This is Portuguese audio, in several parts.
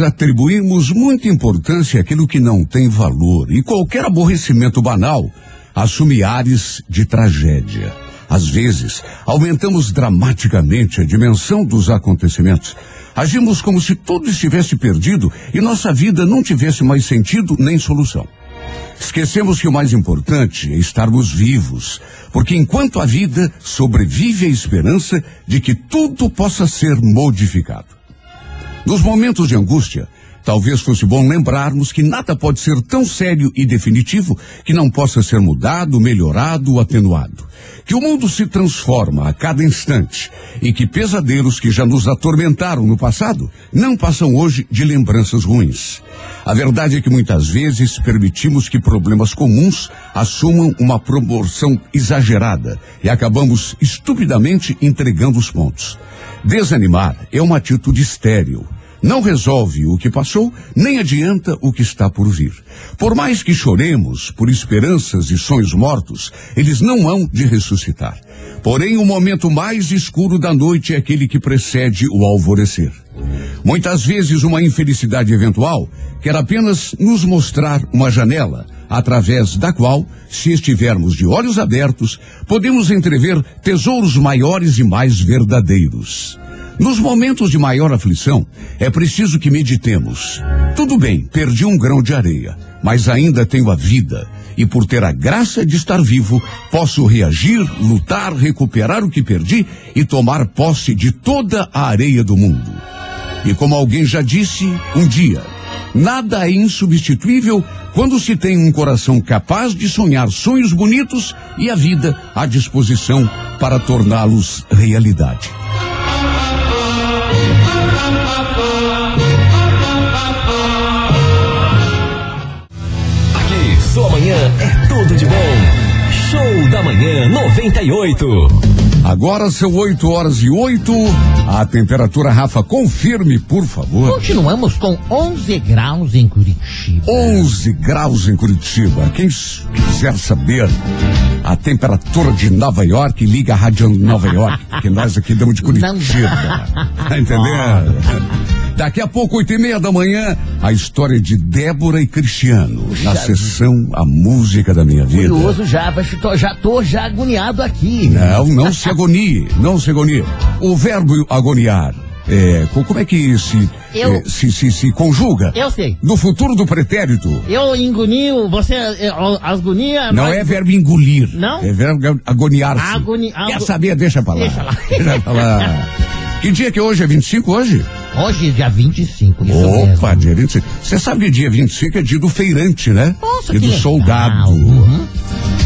Atribuímos muita importância àquilo que não tem valor e qualquer aborrecimento banal assume ares de tragédia. Às vezes, aumentamos dramaticamente a dimensão dos acontecimentos. Agimos como se tudo estivesse perdido e nossa vida não tivesse mais sentido nem solução. Esquecemos que o mais importante é estarmos vivos, porque enquanto a vida sobrevive a esperança de que tudo possa ser modificado. Nos momentos de angústia, talvez fosse bom lembrarmos que nada pode ser tão sério e definitivo que não possa ser mudado, melhorado ou atenuado. Que o mundo se transforma a cada instante e que pesadelos que já nos atormentaram no passado não passam hoje de lembranças ruins. A verdade é que muitas vezes permitimos que problemas comuns assumam uma proporção exagerada e acabamos estupidamente entregando os pontos. Desanimar é uma atitude estéril. Não resolve o que passou, nem adianta o que está por vir. Por mais que choremos por esperanças e sonhos mortos, eles não hão de ressuscitar. Porém, o momento mais escuro da noite é aquele que precede o alvorecer. Muitas vezes, uma infelicidade eventual quer apenas nos mostrar uma janela, através da qual, se estivermos de olhos abertos, podemos entrever tesouros maiores e mais verdadeiros. Nos momentos de maior aflição, é preciso que meditemos. Tudo bem, perdi um grão de areia, mas ainda tenho a vida. E por ter a graça de estar vivo, posso reagir, lutar, recuperar o que perdi e tomar posse de toda a areia do mundo. E como alguém já disse, um dia, nada é insubstituível quando se tem um coração capaz de sonhar sonhos bonitos e a vida à disposição para torná-los realidade. Sua manhã é tudo de bom. Show da Manhã 98. Agora são 8 horas e 8. A temperatura, Rafa, confirme, por favor. Continuamos com 11 graus em Curitiba. 11 graus em Curitiba. Quem quiser saber a temperatura de Nova York, liga a Rádio Nova York, que nós aqui damos de Curitiba. Tá entendendo? Daqui a pouco, oito e meia da manhã, a história de Débora e Cristiano, na sessão A Música da Minha Vida. Curioso já, já tô já agoniado aqui. Não, não se agonie, não se agonie. O verbo agoniar, é, co- como é que se, Eu- é, se, se, se conjuga? Eu sei. No futuro do pretérito. Eu engunio, você é, ó, agonia. Não é verbo engolir. Não? É verbo agoniar-se. Agoni- Quer ago- saber? Deixa pra lá. Deixa lá. Deixa pra lá. Que dia que é hoje? É 25 hoje? Hoje, dia 25, isso Opa, mesmo. dia 25. Você sabe que dia 25 é dia do feirante, né? Nossa, e do legal. soldado. Uhum.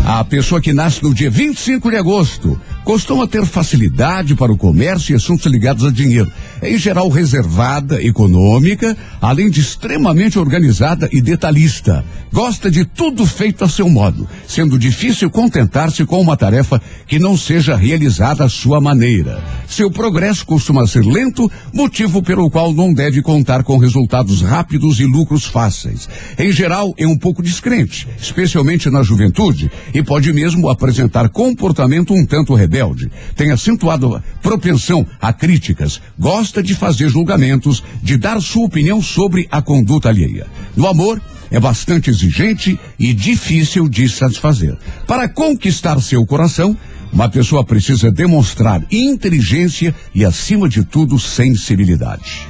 A pessoa que nasce no dia 25 de agosto costuma ter facilidade para o comércio e assuntos ligados a dinheiro. Em geral, reservada, econômica, além de extremamente organizada e detalhista. Gosta de tudo feito a seu modo, sendo difícil contentar-se com uma tarefa que não seja realizada à sua maneira. Seu progresso costuma ser lento, motivo pelo qual não deve contar com resultados rápidos e lucros fáceis. Em geral, é um pouco descrente, especialmente na juventude, e pode mesmo apresentar comportamento um tanto rebelde. Tem acentuado propensão a críticas, gosta de fazer julgamentos, de dar sua opinião sobre a conduta alheia. No amor, é bastante exigente e difícil de satisfazer. Para conquistar seu coração, uma pessoa precisa demonstrar inteligência e, acima de tudo, sensibilidade.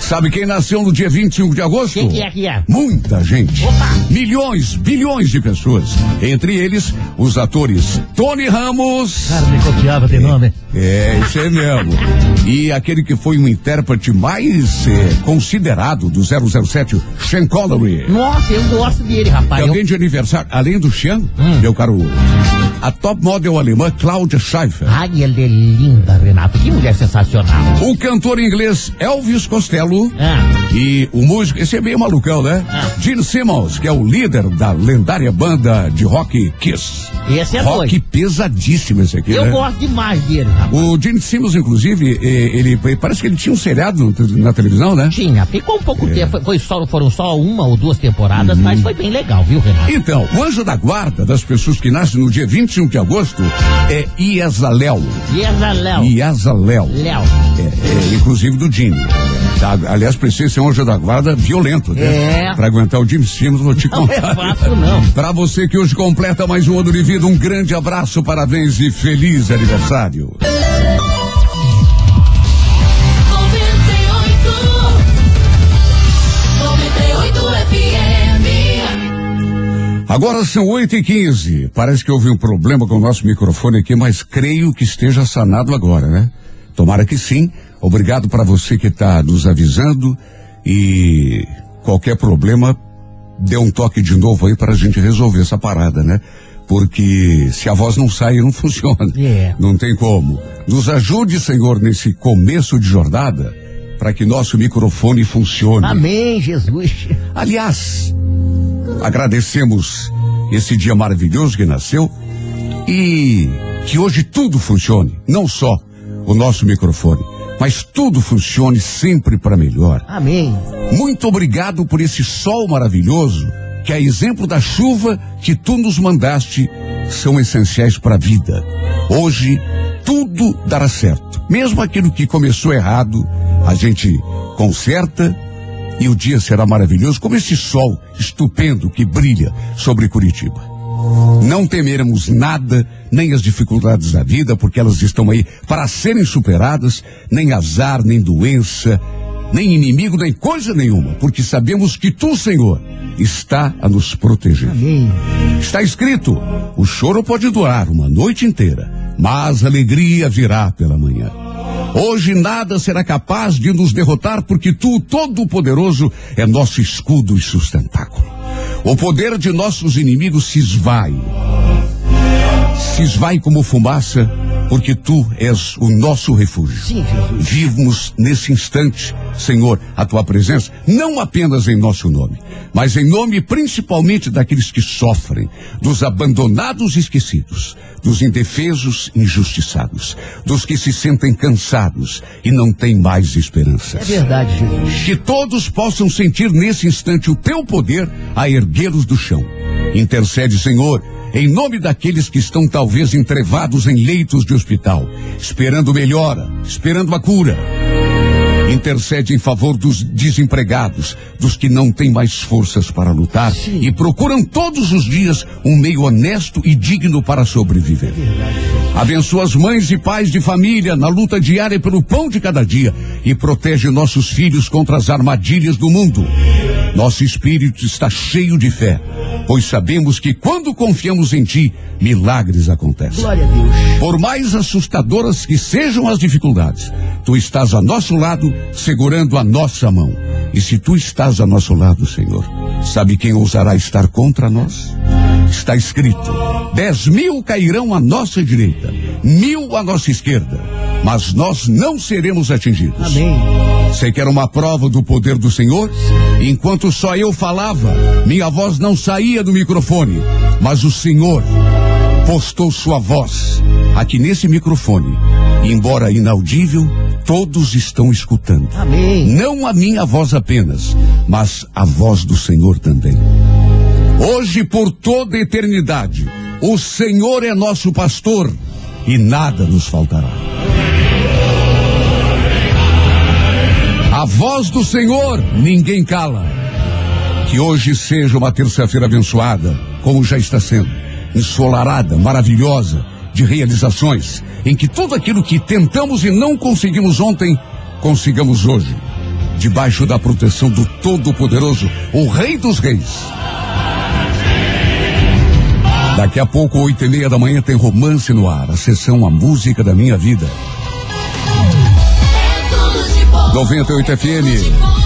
Sabe quem nasceu no dia 25 de agosto? Quem que é que é? Muita gente. Milhões, bilhões de pessoas. Entre eles, os atores Tony Ramos. Cara, me copiava de nome. É, isso é mesmo. E aquele que foi um intérprete mais eh, considerado do 007, Sean Connery. Nossa, eu gosto dele, E rapaz. Eu- alguém de aniversário, além do Sean, Hum. meu caro, a top model alemã Claudia Schiffer. Ai, ela é linda, Renato. Que mulher sensacional. O cantor inglês Elvis Costello Ah, e o músico, esse é meio malucão, né? Ah. Gene Simmons, que é o líder da lendária banda de rock Kiss. esse é rock doido. pesadíssimo esse aqui, Eu né? gosto demais dele, rapaz. O Gene Simmons, inclusive, eh, ele parece que ele tinha um seriado na televisão, né? Tinha, ficou um pouco É. tempo. Foi, foi só, foram só uma ou duas temporadas, Uhum. mas foi bem legal, viu, Renato? Então, o anjo da guarda das pessoas que nascem no dia 25 de agosto é Iezalel. E essa Léo. É, é, inclusive do Gene. Tá, aliás, precisa ser um anjo da guarda violento, né? É. Pra aguentar o Jim Simmons, vou te Não é contar. fácil, não. Pra você que hoje completa mais um ano de vida, um grande abraço, parabéns e feliz aniversário. Agora são 8 e 15 Parece que houve um problema com o nosso microfone aqui, mas creio que esteja sanado agora, né? Tomara que sim. Obrigado para você que está nos avisando e qualquer problema, dê um toque de novo aí para a gente resolver essa parada, né? Porque se a voz não sai, não funciona. É. Não tem como. Nos ajude, Senhor, nesse começo de jornada, para que nosso microfone funcione. Amém, Jesus. Aliás, agradecemos esse dia maravilhoso que nasceu e que hoje tudo funcione, não só o nosso microfone, mas tudo funcione sempre para melhor. Amém. Muito obrigado por esse sol maravilhoso, que é exemplo da chuva que tu nos mandaste, são essenciais para a vida. Hoje tudo dará certo. Mesmo aquilo que começou errado, a gente conserta e o dia será maravilhoso, como esse sol estupendo que brilha sobre Curitiba. Não temeremos nada, nem as dificuldades da vida, porque elas estão aí para serem superadas, nem azar, nem doença, nem inimigo, nem coisa nenhuma, porque sabemos que tu, Senhor, está a nos proteger. Amém. Está escrito: o choro pode durar uma noite inteira, mas a alegria virá pela manhã. Hoje nada será capaz de nos derrotar, porque tu, Todo-Poderoso, é nosso escudo e sustentáculo. O poder de nossos inimigos se esvai. Se esvai como fumaça, porque tu és o nosso refúgio. Sim, Jesus. Vivos nesse instante, Senhor, a tua presença, não apenas em nosso nome, mas em nome principalmente daqueles que sofrem, dos abandonados e esquecidos, dos indefesos e injustiçados, dos que se sentem cansados e não têm mais esperanças. É verdade, Jesus. Que todos possam sentir nesse instante o teu poder a erguê-los do chão. Intercede, Senhor, em nome daqueles que estão talvez entrevados em leitos de hospital, esperando melhora, esperando a cura. Intercede em favor dos desempregados, dos que não têm mais forças para lutar Sim. e procuram todos os dias um meio honesto e digno para sobreviver. Abençoa as mães e pais de família na luta diária pelo pão de cada dia e protege nossos filhos contra as armadilhas do mundo. Nosso espírito está cheio de fé, pois sabemos que quando confiamos em Ti, milagres acontecem. Glória a Deus. Por mais assustadoras que sejam as dificuldades, tu estás a nosso lado, segurando a nossa mão. E se tu estás a nosso lado, Senhor, sabe quem ousará estar contra nós? Está escrito: dez mil cairão à nossa direita, mil à nossa esquerda, mas nós não seremos atingidos. Amém. Você quer uma prova do poder do Senhor? Enquanto só eu falava, minha voz não saía do microfone, mas o Senhor postou sua voz aqui nesse microfone. E, embora inaudível, todos estão escutando. Amém. Não a minha voz apenas, mas a voz do Senhor também. Hoje, por toda a eternidade, o Senhor é nosso pastor e nada nos faltará. A voz do Senhor ninguém cala. Que hoje seja uma terça-feira abençoada, como já está sendo, ensolarada, maravilhosa, de realizações, em que tudo aquilo que tentamos e não conseguimos ontem, consigamos hoje, debaixo da proteção do Todo-Poderoso, o Rei dos Reis. Daqui a pouco, oito e meia da manhã, tem romance no ar, a sessão A Música da Minha Vida. É tudo de bom. 98 FM.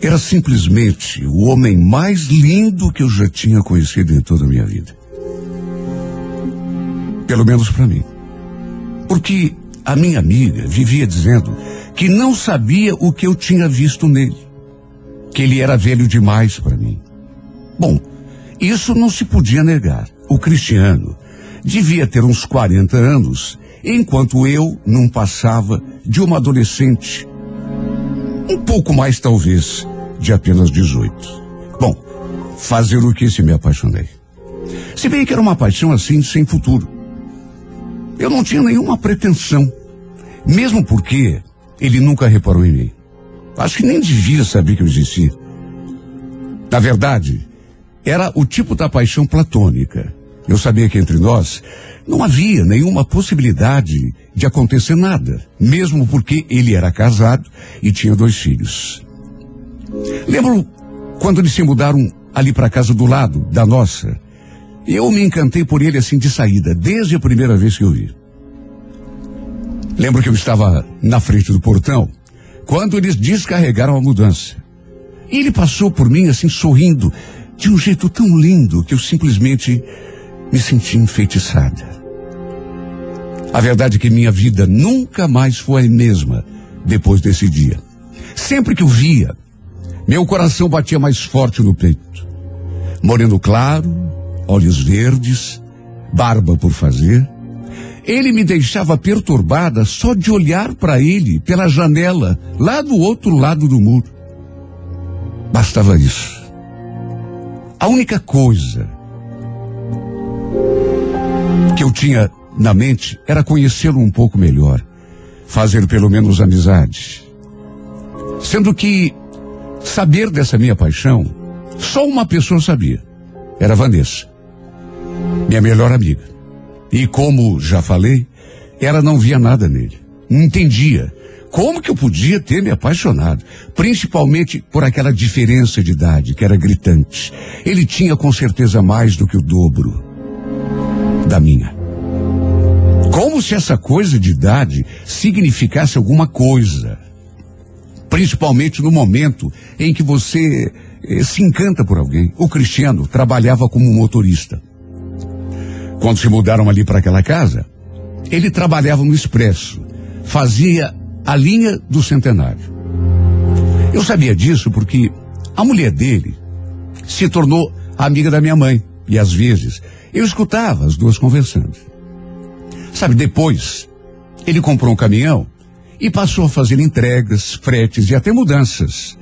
era simplesmente o homem mais lindo que eu já tinha conhecido em toda a minha vida. Pelo menos para mim. Porque a minha amiga vivia dizendo que não sabia o que eu tinha visto nele. Que ele era velho demais para mim. Bom, isso não se podia negar. O Cristiano devia ter uns 40 anos, enquanto eu não passava de uma adolescente um pouco mais, talvez, de apenas 18. Bom, fazer o que se me apaixonei. Se bem que era uma paixão assim, sem futuro. Eu não tinha nenhuma pretensão. Mesmo porque ele nunca reparou em mim. Acho que nem devia saber que eu existia. Na verdade, era o tipo da paixão platônica. Eu sabia que entre nós não havia nenhuma possibilidade de acontecer nada, mesmo porque ele era casado e tinha dois filhos. Lembro quando eles se mudaram ali para a casa do lado da nossa. Eu me encantei por ele assim de saída, desde a primeira vez que eu vi. Lembro que eu estava na frente do portão quando eles descarregaram a mudança. E ele passou por mim assim sorrindo, de um jeito tão lindo que eu simplesmente me senti enfeitiçada. A verdade é que minha vida nunca mais foi a mesma depois desse dia. Sempre que o via, meu coração batia mais forte no peito. Moreno claro, olhos verdes, barba por fazer. Ele me deixava perturbada só de olhar para ele pela janela, lá do outro lado do muro. Bastava isso. A única coisa que eu tinha na mente era conhecê-lo um pouco melhor, fazer pelo menos amizade. Sendo que saber dessa minha paixão, só uma pessoa sabia. Era Vanessa, minha melhor amiga. E como já falei, ela não via nada nele. Não entendia como que eu podia ter me apaixonado, principalmente por aquela diferença de idade que era gritante. Ele tinha com certeza mais do que o dobro da minha. Como se essa coisa de idade significasse alguma coisa. Principalmente no momento em que você eh, se encanta por alguém. O Cristiano trabalhava como motorista. Quando se mudaram ali para aquela casa, ele trabalhava no Expresso. Fazia a linha do centenário. Eu sabia disso porque a mulher dele se tornou amiga da minha mãe. E às vezes eu escutava as duas conversando. Sabe, depois, ele comprou um caminhão e passou a fazer entregas, fretes e até mudanças.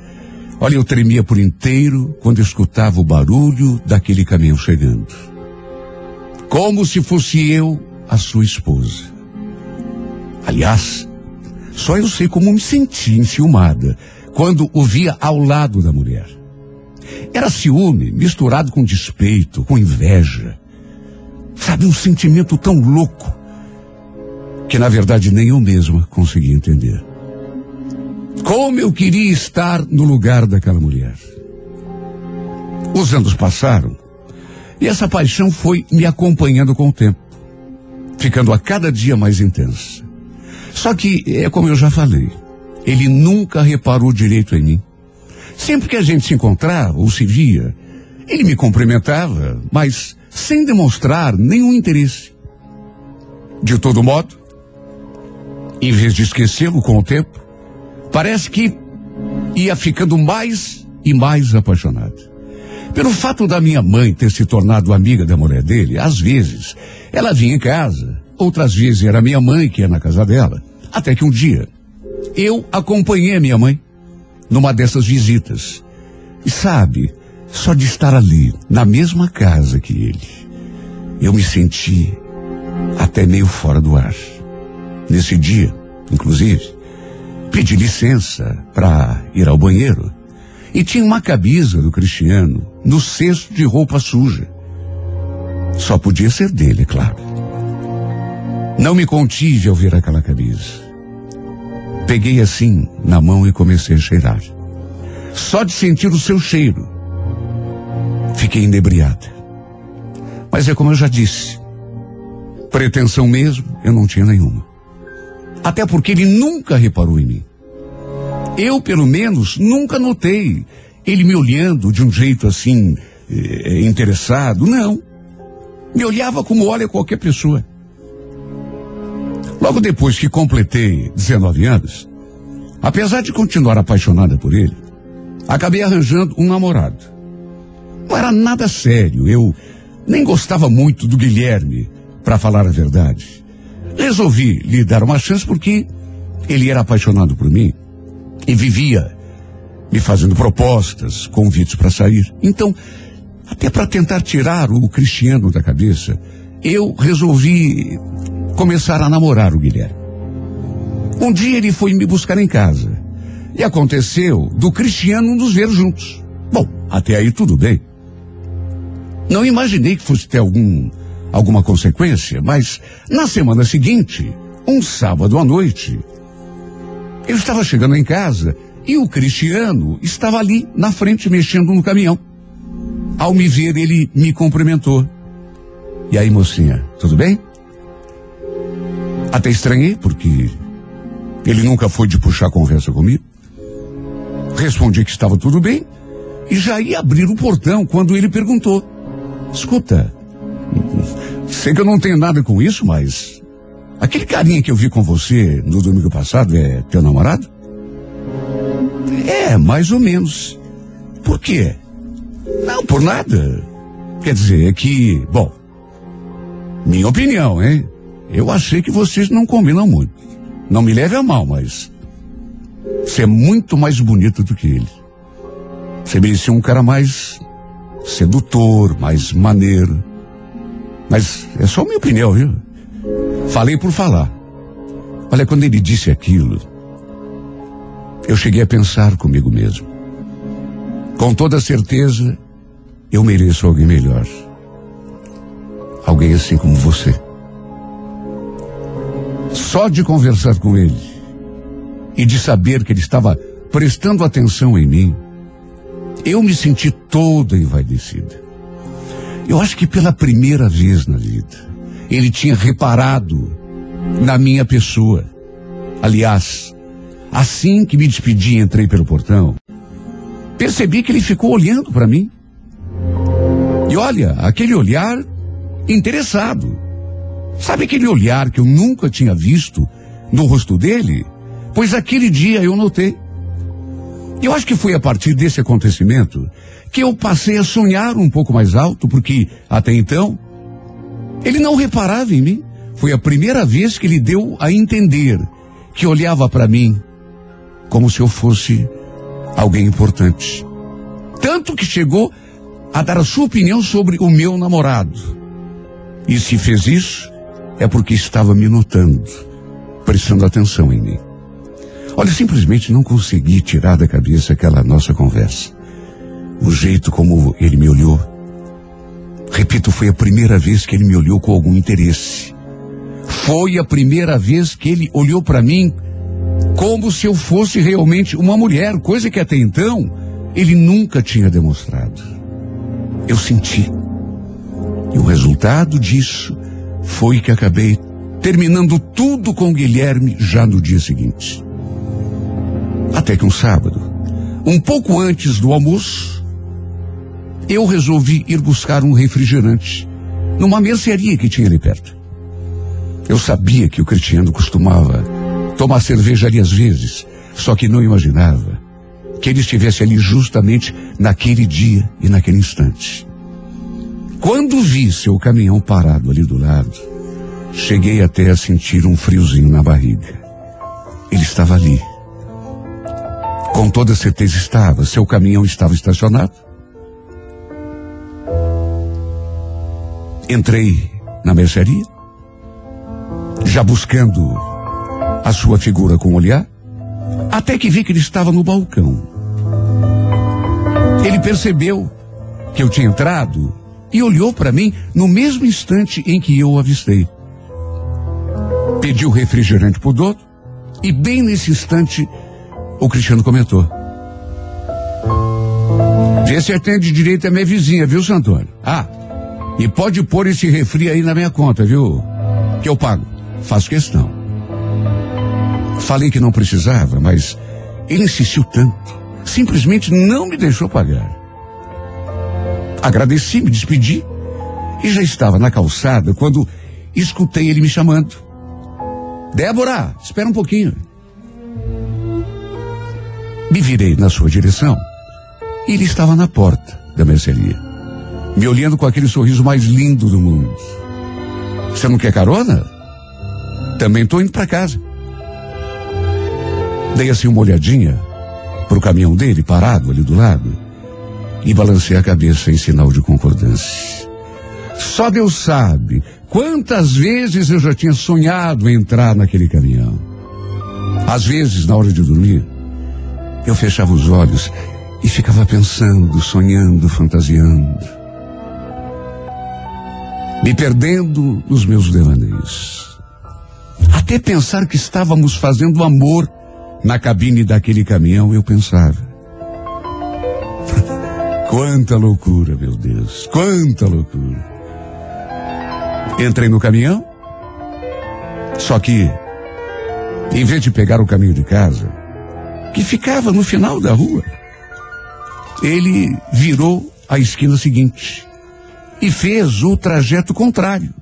Olha, eu tremia por inteiro quando escutava o barulho daquele caminhão chegando. Como se fosse eu a sua esposa. Aliás, só eu sei como me senti enciumada quando o via ao lado da mulher. Era ciúme misturado com despeito, com inveja. Sabe, um sentimento tão louco que na verdade nem eu mesma conseguia entender. Como eu queria estar no lugar daquela mulher. Os anos passaram e essa paixão foi me acompanhando com o tempo, ficando a cada dia mais intensa. Só que, é como eu já falei, ele nunca reparou direito em mim. Sempre que a gente se encontrava ou se via, ele me cumprimentava, mas sem demonstrar nenhum interesse. De todo modo, em vez de esquecê-lo com o tempo, parece que ia ficando mais e mais apaixonado. Pelo fato da minha mãe ter se tornado amiga da mulher dele, às vezes ela vinha em casa, outras vezes era minha mãe que ia na casa dela. Até que um dia eu acompanhei minha mãe numa dessas visitas. E sabe, só de estar ali, na mesma casa que ele, eu me senti até meio fora do ar. Nesse dia, Inclusive, pedi licença para ir ao banheiro e tinha uma camisa do Cristiano no cesto de roupa suja. Só podia ser dele, é claro. Não me contive ao ver aquela camisa. Peguei assim na mão e comecei a cheirar. Só de sentir o seu cheiro, fiquei inebriada. Mas é como eu já disse, pretensão mesmo eu não tinha nenhuma. Até porque ele nunca reparou em mim. Eu, pelo menos, nunca notei ele me olhando de um jeito assim, eh, interessado. Não. Me olhava como olha qualquer pessoa. Logo depois que completei 19 anos, apesar de continuar apaixonada por ele, acabei arranjando um namorado. Não era nada sério, eu nem gostava muito do Guilherme, para falar a verdade. Resolvi lhe dar uma chance porque ele era apaixonado por mim e vivia me fazendo propostas, convites para sair. Então, até para tentar tirar o Cristiano da cabeça, eu resolvi começar a namorar o Guilherme. Um dia ele foi me buscar em casa. E aconteceu do Cristiano nos ver juntos. Bom, até aí tudo bem. Não imaginei que fosse ter algum, alguma consequência, mas na semana seguinte, um sábado à noite, eu estava chegando em casa e o Cristiano estava ali na frente mexendo no caminhão. Ao me ver, ele me cumprimentou. E aí, mocinha, tudo bem? Até estranhei, porque ele nunca foi de puxar conversa comigo. Respondi que estava tudo bem e já ia abrir o portão quando ele perguntou: Escuta, sei que eu não tenho nada com isso, mas aquele carinha que eu vi com você no domingo passado é teu namorado? É, mais ou menos. Por quê? Não, por nada. Quer dizer, é que, bom, minha opinião, hein? Eu achei que vocês não combinam muito. Não me leve a mal, mas você é muito mais bonito do que ele. Você merecia um cara mais sedutor, mais maneiro. Mas é só minha opinião, viu? Falei por falar. Olha, quando ele disse aquilo, eu cheguei a pensar comigo mesmo. Com toda certeza, eu mereço alguém melhor. Alguém assim como você. Só de conversar com ele e de saber que ele estava prestando atenção em mim, eu me senti toda envaidecida. Eu acho que pela primeira vez na vida, ele tinha reparado na minha pessoa. Aliás, assim que me despedi e entrei pelo portão, percebi que ele ficou olhando para mim. E olha, aquele olhar interessado. Sabe aquele olhar que eu nunca tinha visto no rosto dele? Pois aquele dia eu notei. Eu acho que foi a partir desse acontecimento que eu passei a sonhar um pouco mais alto, porque até então ele não reparava em mim. Foi a primeira vez que ele deu a entender que olhava para mim como se eu fosse alguém importante. Tanto que chegou a dar a sua opinião sobre o meu namorado. E se fez isso, é porque estava me notando, prestando atenção em mim. Olha, simplesmente não consegui tirar da cabeça aquela nossa conversa. O jeito como ele me olhou. Repito, foi a primeira vez que ele me olhou com algum interesse. Foi a primeira vez que ele olhou para mim como se eu fosse realmente uma mulher, coisa que até então ele nunca tinha demonstrado. Eu senti. E o resultado disso foi que acabei terminando tudo com Guilherme já no dia seguinte. Até que um sábado, um pouco antes do almoço, eu resolvi ir buscar um refrigerante numa mercearia que tinha ali perto. Eu sabia que o Cristiano costumava tomar cerveja ali às vezes, só que não imaginava que ele estivesse ali justamente naquele dia e naquele instante. Quando vi seu caminhão parado ali do lado, cheguei até a sentir um friozinho na barriga. Ele estava ali. Com toda certeza estava. Seu caminhão estava estacionado. Entrei na mercearia, já buscando a sua figura com o olhar, até que vi que ele estava no balcão. Ele percebeu que eu tinha entrado e olhou para mim no mesmo instante em que eu o avistei. Pediu refrigerante pro Doutor e bem nesse instante o Cristiano comentou. Vê se atende direito a minha vizinha, viu, Santônio? Ah, e pode pôr esse refri aí na minha conta, viu? Que eu pago. Faço questão. Falei que não precisava, mas ele insistiu tanto. Simplesmente não me deixou pagar. Agradeci, me despedi e já estava na calçada quando escutei ele me chamando. Débora, espera um pouquinho. Me virei na sua direção e ele estava na porta da mercearia, me olhando com aquele sorriso mais lindo do mundo. Você não quer carona? Também estou indo para casa. Dei assim uma olhadinha pro caminhão dele parado ali do lado e balancei a cabeça em sinal de concordância. Só Deus sabe quantas vezes eu já tinha sonhado em entrar naquele caminhão. Às vezes, na hora de dormir, eu fechava os olhos e ficava pensando, sonhando, fantasiando. Me perdendo nos meus devaneios. Até pensar que estávamos fazendo amor na cabine daquele caminhão, eu pensava. Quanta loucura, meu Deus, quanta loucura. Entrei no caminhão, só que, em vez de pegar o caminho de casa, que ficava no final da rua, ele virou a esquina seguinte e fez o trajeto contrário.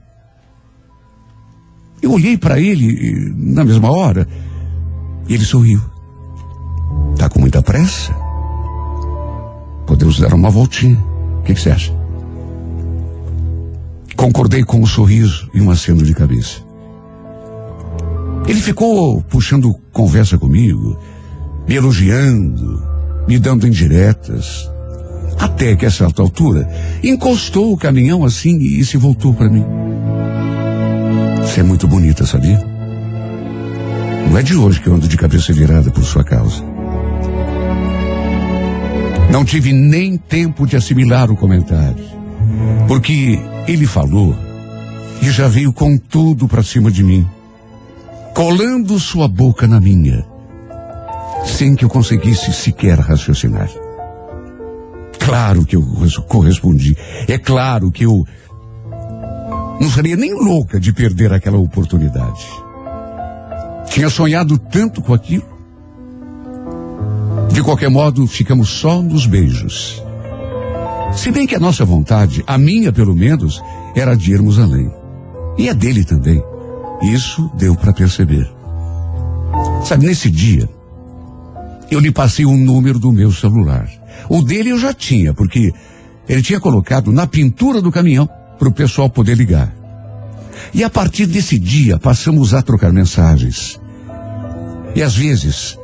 Eu olhei para ele na mesma hora e ele sorriu. Tá com muita pressa? Podemos dar uma voltinha. O que, você acha? Concordei com um sorriso e um aceno de cabeça. Ele ficou puxando conversa comigo, me elogiando, me dando indiretas. Até que a certa altura encostou o caminhão assim e se voltou para mim. Você é muito bonita, sabia? Não é de hoje que eu ando de cabeça virada por sua causa. Não tive nem tempo de assimilar o comentário, porque ele falou e já veio com tudo para cima de mim, colando sua boca na minha, sem que eu conseguisse sequer raciocinar. Claro que eu correspondi. É claro que eu não seria nem louca de perder aquela oportunidade. Tinha sonhado tanto com aquilo. De qualquer modo, ficamos só nos beijos. Se bem que a nossa vontade, a minha pelo menos, era de irmos além. E a dele também. Isso deu para perceber. Sabe, nesse dia, eu lhe passei o número do meu celular. O dele eu já tinha, porque ele tinha colocado na pintura do caminhão para o pessoal poder ligar. E a partir desse dia passamos a trocar mensagens. E às vezes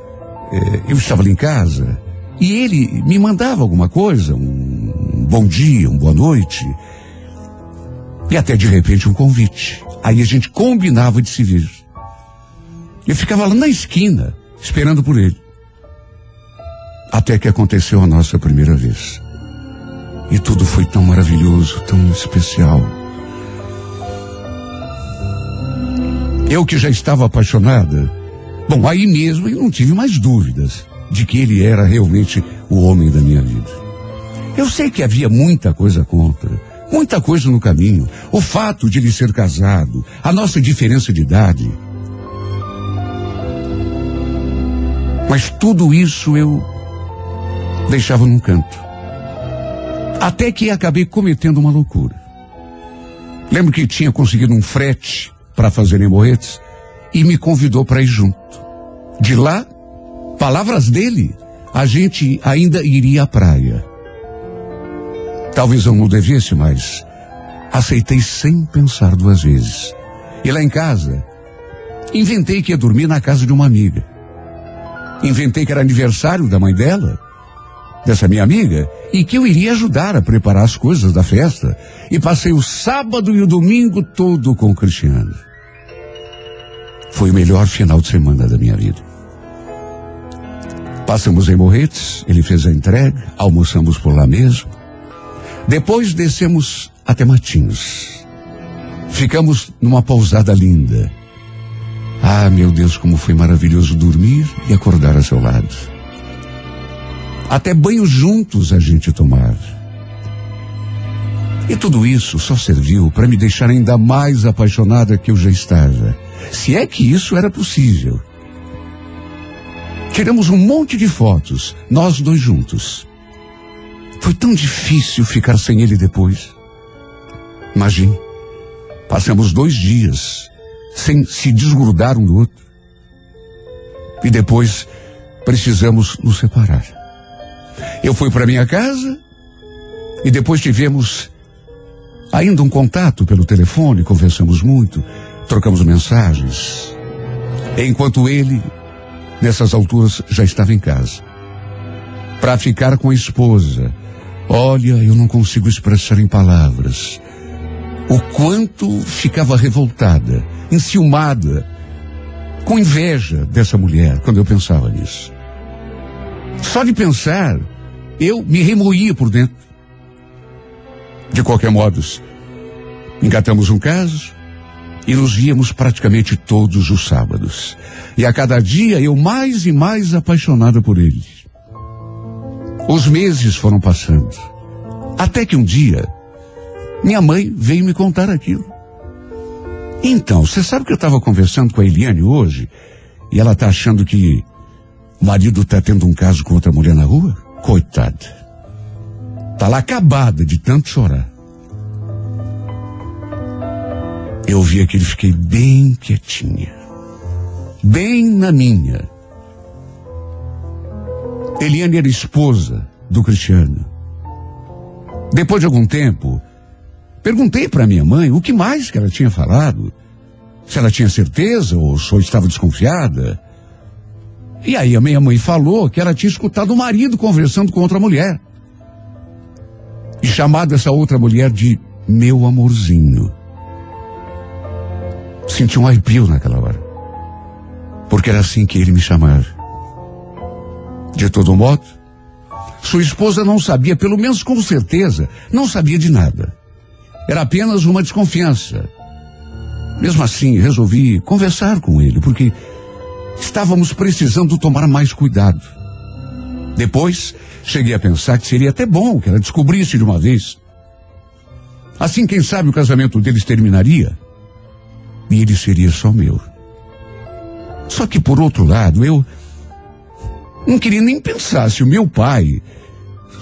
eh, eu estava ali em casa e ele me mandava alguma coisa, um bom dia, um boa noite. E até de repente um convite. Aí a gente combinava de se ver. Eu ficava lá na esquina, esperando por ele. Até que aconteceu a nossa primeira vez. E tudo foi tão maravilhoso, tão especial. Eu que já estava apaixonada, bom, aí mesmo eu não tive mais dúvidas de que ele era realmente o homem da minha vida. Eu sei que havia muita coisa contra, muita coisa no caminho, o fato de ele ser casado, a nossa diferença de idade. Mas tudo isso eu deixava num canto. Até que acabei cometendo uma loucura. Lembro que tinha conseguido um frete para fazer em Morretes e me convidou para ir junto. De lá, palavras dele, a gente ainda iria à praia. Talvez eu não devesse, mas aceitei sem pensar duas vezes. E lá em casa, inventei que ia dormir na casa de uma amiga. Inventei que era aniversário da mãe dela dessa minha amiga e que eu iria ajudar a preparar as coisas da festa. E passei o sábado e o domingo todo com o Cristiano. Foi o melhor final de semana da minha vida. Passamos em Morretes, ele fez a entrega, almoçamos por lá mesmo. Depois descemos até Matinhos. Ficamos numa pousada linda. Ah, meu Deus, como foi maravilhoso dormir e acordar a seu lado. Até banho juntos a gente tomar. E tudo isso só serviu para me deixar ainda mais apaixonada que eu já estava. Se é que isso era possível. Tiramos um monte de fotos, nós dois juntos. Foi tão difícil ficar sem ele depois. Imagine, passamos dois dias sem se desgrudar um do outro. E depois precisamos nos separar. Eu fui para minha casa e depois tivemos ainda um contato pelo telefone, conversamos muito, trocamos mensagens. Enquanto ele, nessas alturas, já estava em casa. Para ficar com a esposa. Olha, eu não consigo expressar em palavras o quanto ficava revoltada, enciumada, com inveja dessa mulher quando eu pensava nisso. Só de pensar, eu me remoía por dentro. De qualquer modo, engatamos um caso e nos víamos praticamente todos os sábados. E a cada dia eu mais e mais apaixonada por ele. Os meses foram passando. Até que um dia, minha mãe veio me contar aquilo. Então, você sabe que eu estava conversando com a Eliane hoje e ela está achando que o marido está tendo um caso com outra mulher na rua? Coitada. Tá lá acabada de tanto chorar. Eu vi aquilo e fiquei bem quietinha. Bem na minha. Eliane era esposa do Cristiano. Depois de algum tempo, perguntei para minha mãe o que mais que ela tinha falado. Se ela tinha certeza ou só estava desconfiada. E aí a minha mãe falou que ela tinha escutado o marido conversando com outra mulher. E chamado essa outra mulher de meu amorzinho. Senti um arrepio naquela hora. Porque era assim que ele me chamava. De todo modo, sua esposa não sabia, pelo menos com certeza, não sabia de nada. Era apenas uma desconfiança. Mesmo assim, resolvi conversar com ele, porque estávamos precisando tomar mais cuidado. Depois, cheguei a pensar que seria até bom que ela descobrisse de uma vez. Assim, quem sabe o casamento deles terminaria e ele seria só meu. Só que, por outro lado, eu não queria nem pensar se o meu pai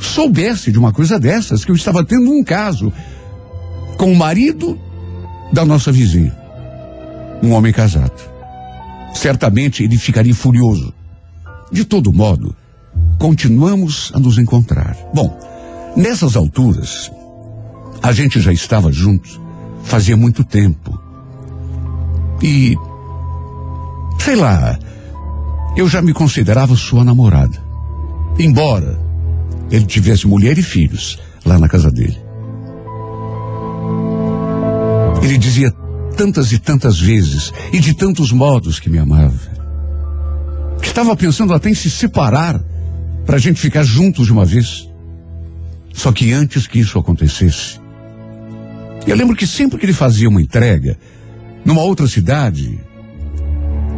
soubesse de uma coisa dessas, que eu estava tendo um caso com o marido da nossa vizinha, um homem casado. Certamente ele ficaria furioso. De todo modo, continuamos a nos encontrar. Bom, nessas alturas, a gente já estava juntos fazia muito tempo. E, sei lá, eu já me considerava sua namorada. Embora ele tivesse mulher e filhos lá na casa dele. Ele dizia tantas e tantas vezes e de tantos modos que me amava. Que estava pensando até em se separar para a gente ficar juntos de uma vez. Só que antes que isso acontecesse, eu lembro que sempre que ele fazia uma entrega numa outra cidade,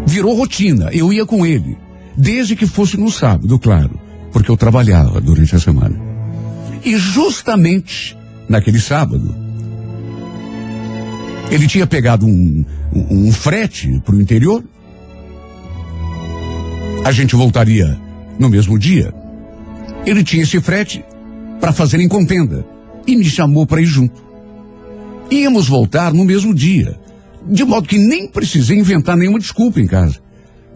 virou rotina. Eu ia com ele, desde que fosse no sábado, claro, porque eu trabalhava durante a semana. E justamente naquele sábado, ele tinha pegado um, um, um frete para o interior. A gente voltaria no mesmo dia. Ele tinha esse frete para fazer em contenda e me chamou para ir junto. Íamos voltar no mesmo dia, de modo que nem precisei inventar nenhuma desculpa em casa.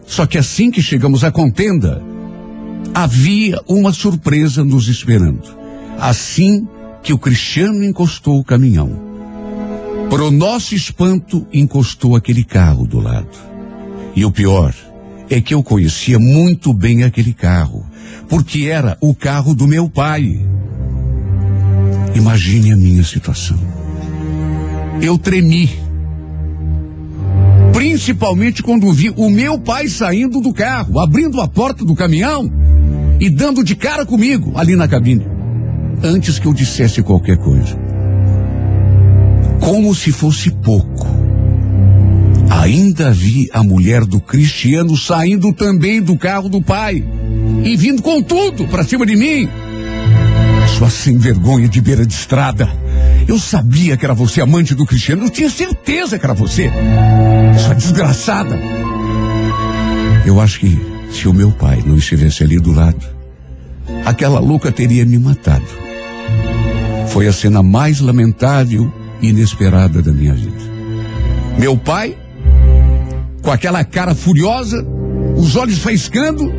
Só que assim que chegamos à contenda, havia uma surpresa nos esperando. Assim que o Cristiano encostou o caminhão. Para o nosso espanto, encostou aquele carro do lado. E o pior é que eu conhecia muito bem aquele carro, porque era o carro do meu pai. Imagine a minha situação. Eu tremi Principalmente quando vi o meu pai saindo do carro, abrindo a porta do caminhão e dando de cara comigo ali na cabine. Antes que eu dissesse qualquer coisa. Como se fosse pouco. Ainda vi a mulher do Cristiano saindo também do carro do pai e vindo com tudo para cima de mim. Sua sem vergonha de beira de estrada. Eu sabia que era você amante do Cristiano. Eu tinha certeza que era você. Sua desgraçada. Eu acho que se o meu pai não estivesse ali do lado, aquela louca teria me matado. Foi a cena mais lamentável inesperada da minha vida. Meu pai, com aquela cara furiosa, os olhos faiscando,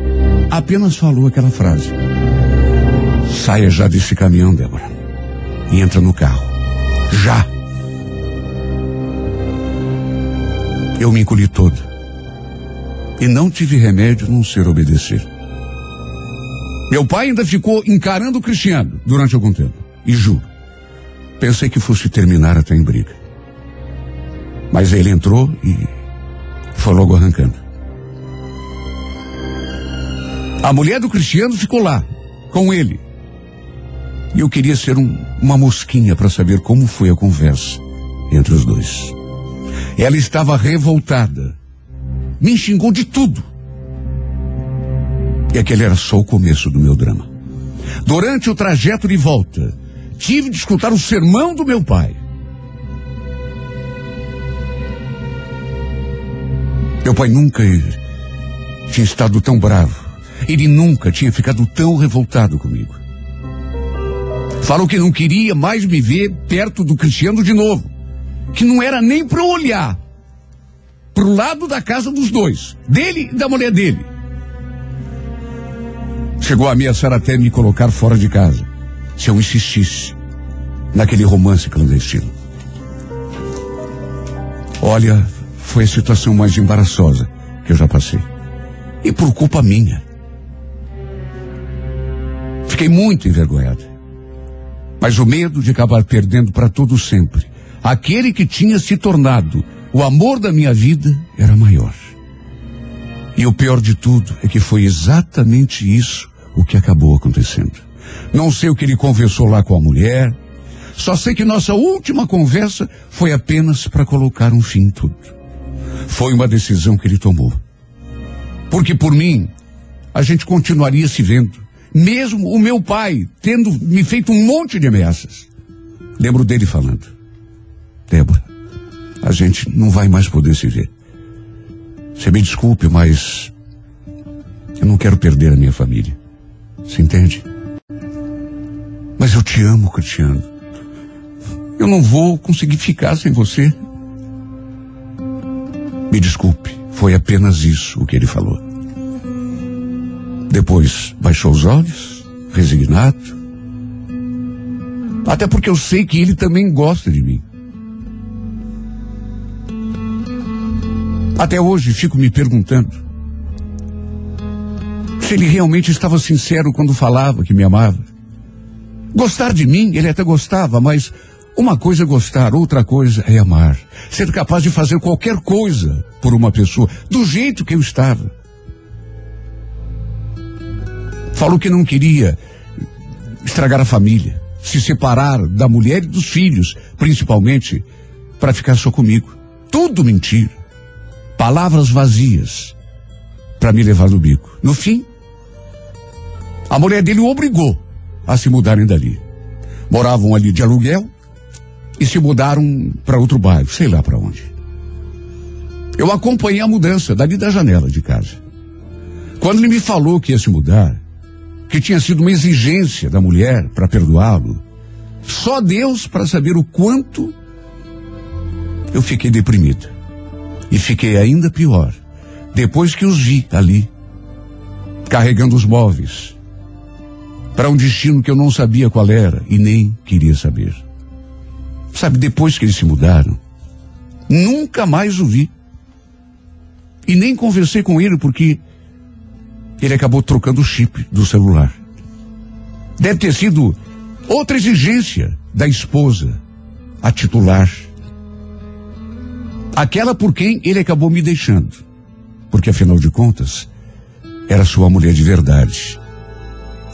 apenas falou aquela frase. Saia já desse caminhão, Débora. E entra no carro. Já. Eu me encolhi toda. E não tive remédio não ser obedecer. Meu pai ainda ficou encarando o Cristiano durante algum tempo. E juro, pensei que fosse terminar até em briga. Mas ele entrou e foi logo arrancando. A mulher do Cristiano ficou lá, com ele. E eu queria ser um, uma mosquinha para saber como foi a conversa entre os dois. Ela estava revoltada. Me xingou de tudo. E aquele era só o começo do meu drama. Durante o trajeto de volta, tive de escutar o sermão do meu pai. Meu pai nunca tinha estado tão bravo. Ele nunca tinha ficado tão revoltado comigo. Falou que não queria mais me ver perto do Cristiano de novo. Que não era nem para olhar pro lado da casa dos dois, dele e da mulher dele. Chegou a ameaçar até me colocar fora de casa, se eu insistisse naquele romance clandestino. Olha, foi a situação mais embaraçosa que eu já passei. E por culpa minha. Fiquei muito envergonhado. Mas o medo de acabar perdendo para todo sempre aquele que tinha se tornado o amor da minha vida era maior. E o pior de tudo é que foi exatamente isso o que acabou acontecendo. Não sei o que ele conversou lá com a mulher, só sei que nossa última conversa foi apenas para colocar um fim em tudo. Foi uma decisão que ele tomou. Porque por mim, a gente continuaria se vendo. Mesmo o meu pai tendo me feito um monte de ameaças. Lembro dele falando: Débora, a gente não vai mais poder se ver. Você me desculpe, mas eu não quero perder a minha família. Você entende? Mas eu te amo, Cristiano. Eu não vou conseguir ficar sem você. Me desculpe, foi apenas isso o que ele falou. Depois baixou os olhos, resignado. Até porque eu sei que ele também gosta de mim. Até hoje fico me perguntando se ele realmente estava sincero quando falava que me amava. Gostar de mim, ele até gostava, mas uma coisa é gostar, outra coisa é amar. Ser capaz de fazer qualquer coisa por uma pessoa, do jeito que eu estava. Falou que não queria estragar a família, se separar da mulher e dos filhos, principalmente para ficar só comigo. Tudo mentira. Palavras vazias para me levar no bico. No fim, a mulher dele o obrigou a se mudarem dali. Moravam ali de aluguel e se mudaram para outro bairro, sei lá para onde. Eu acompanhei a mudança dali da janela de casa. Quando ele me falou que ia se mudar, que tinha sido uma exigência da mulher para perdoá-lo, só Deus para saber o quanto eu fiquei deprimida. E fiquei ainda pior depois que os vi ali, carregando os móveis, para um destino que eu não sabia qual era e nem queria saber. Sabe, depois que eles se mudaram, nunca mais o vi. E nem conversei com ele porque ele acabou trocando o chip do celular. Deve ter sido outra exigência da esposa, a titular. Aquela por quem ele acabou me deixando. Porque afinal de contas, era sua mulher de verdade.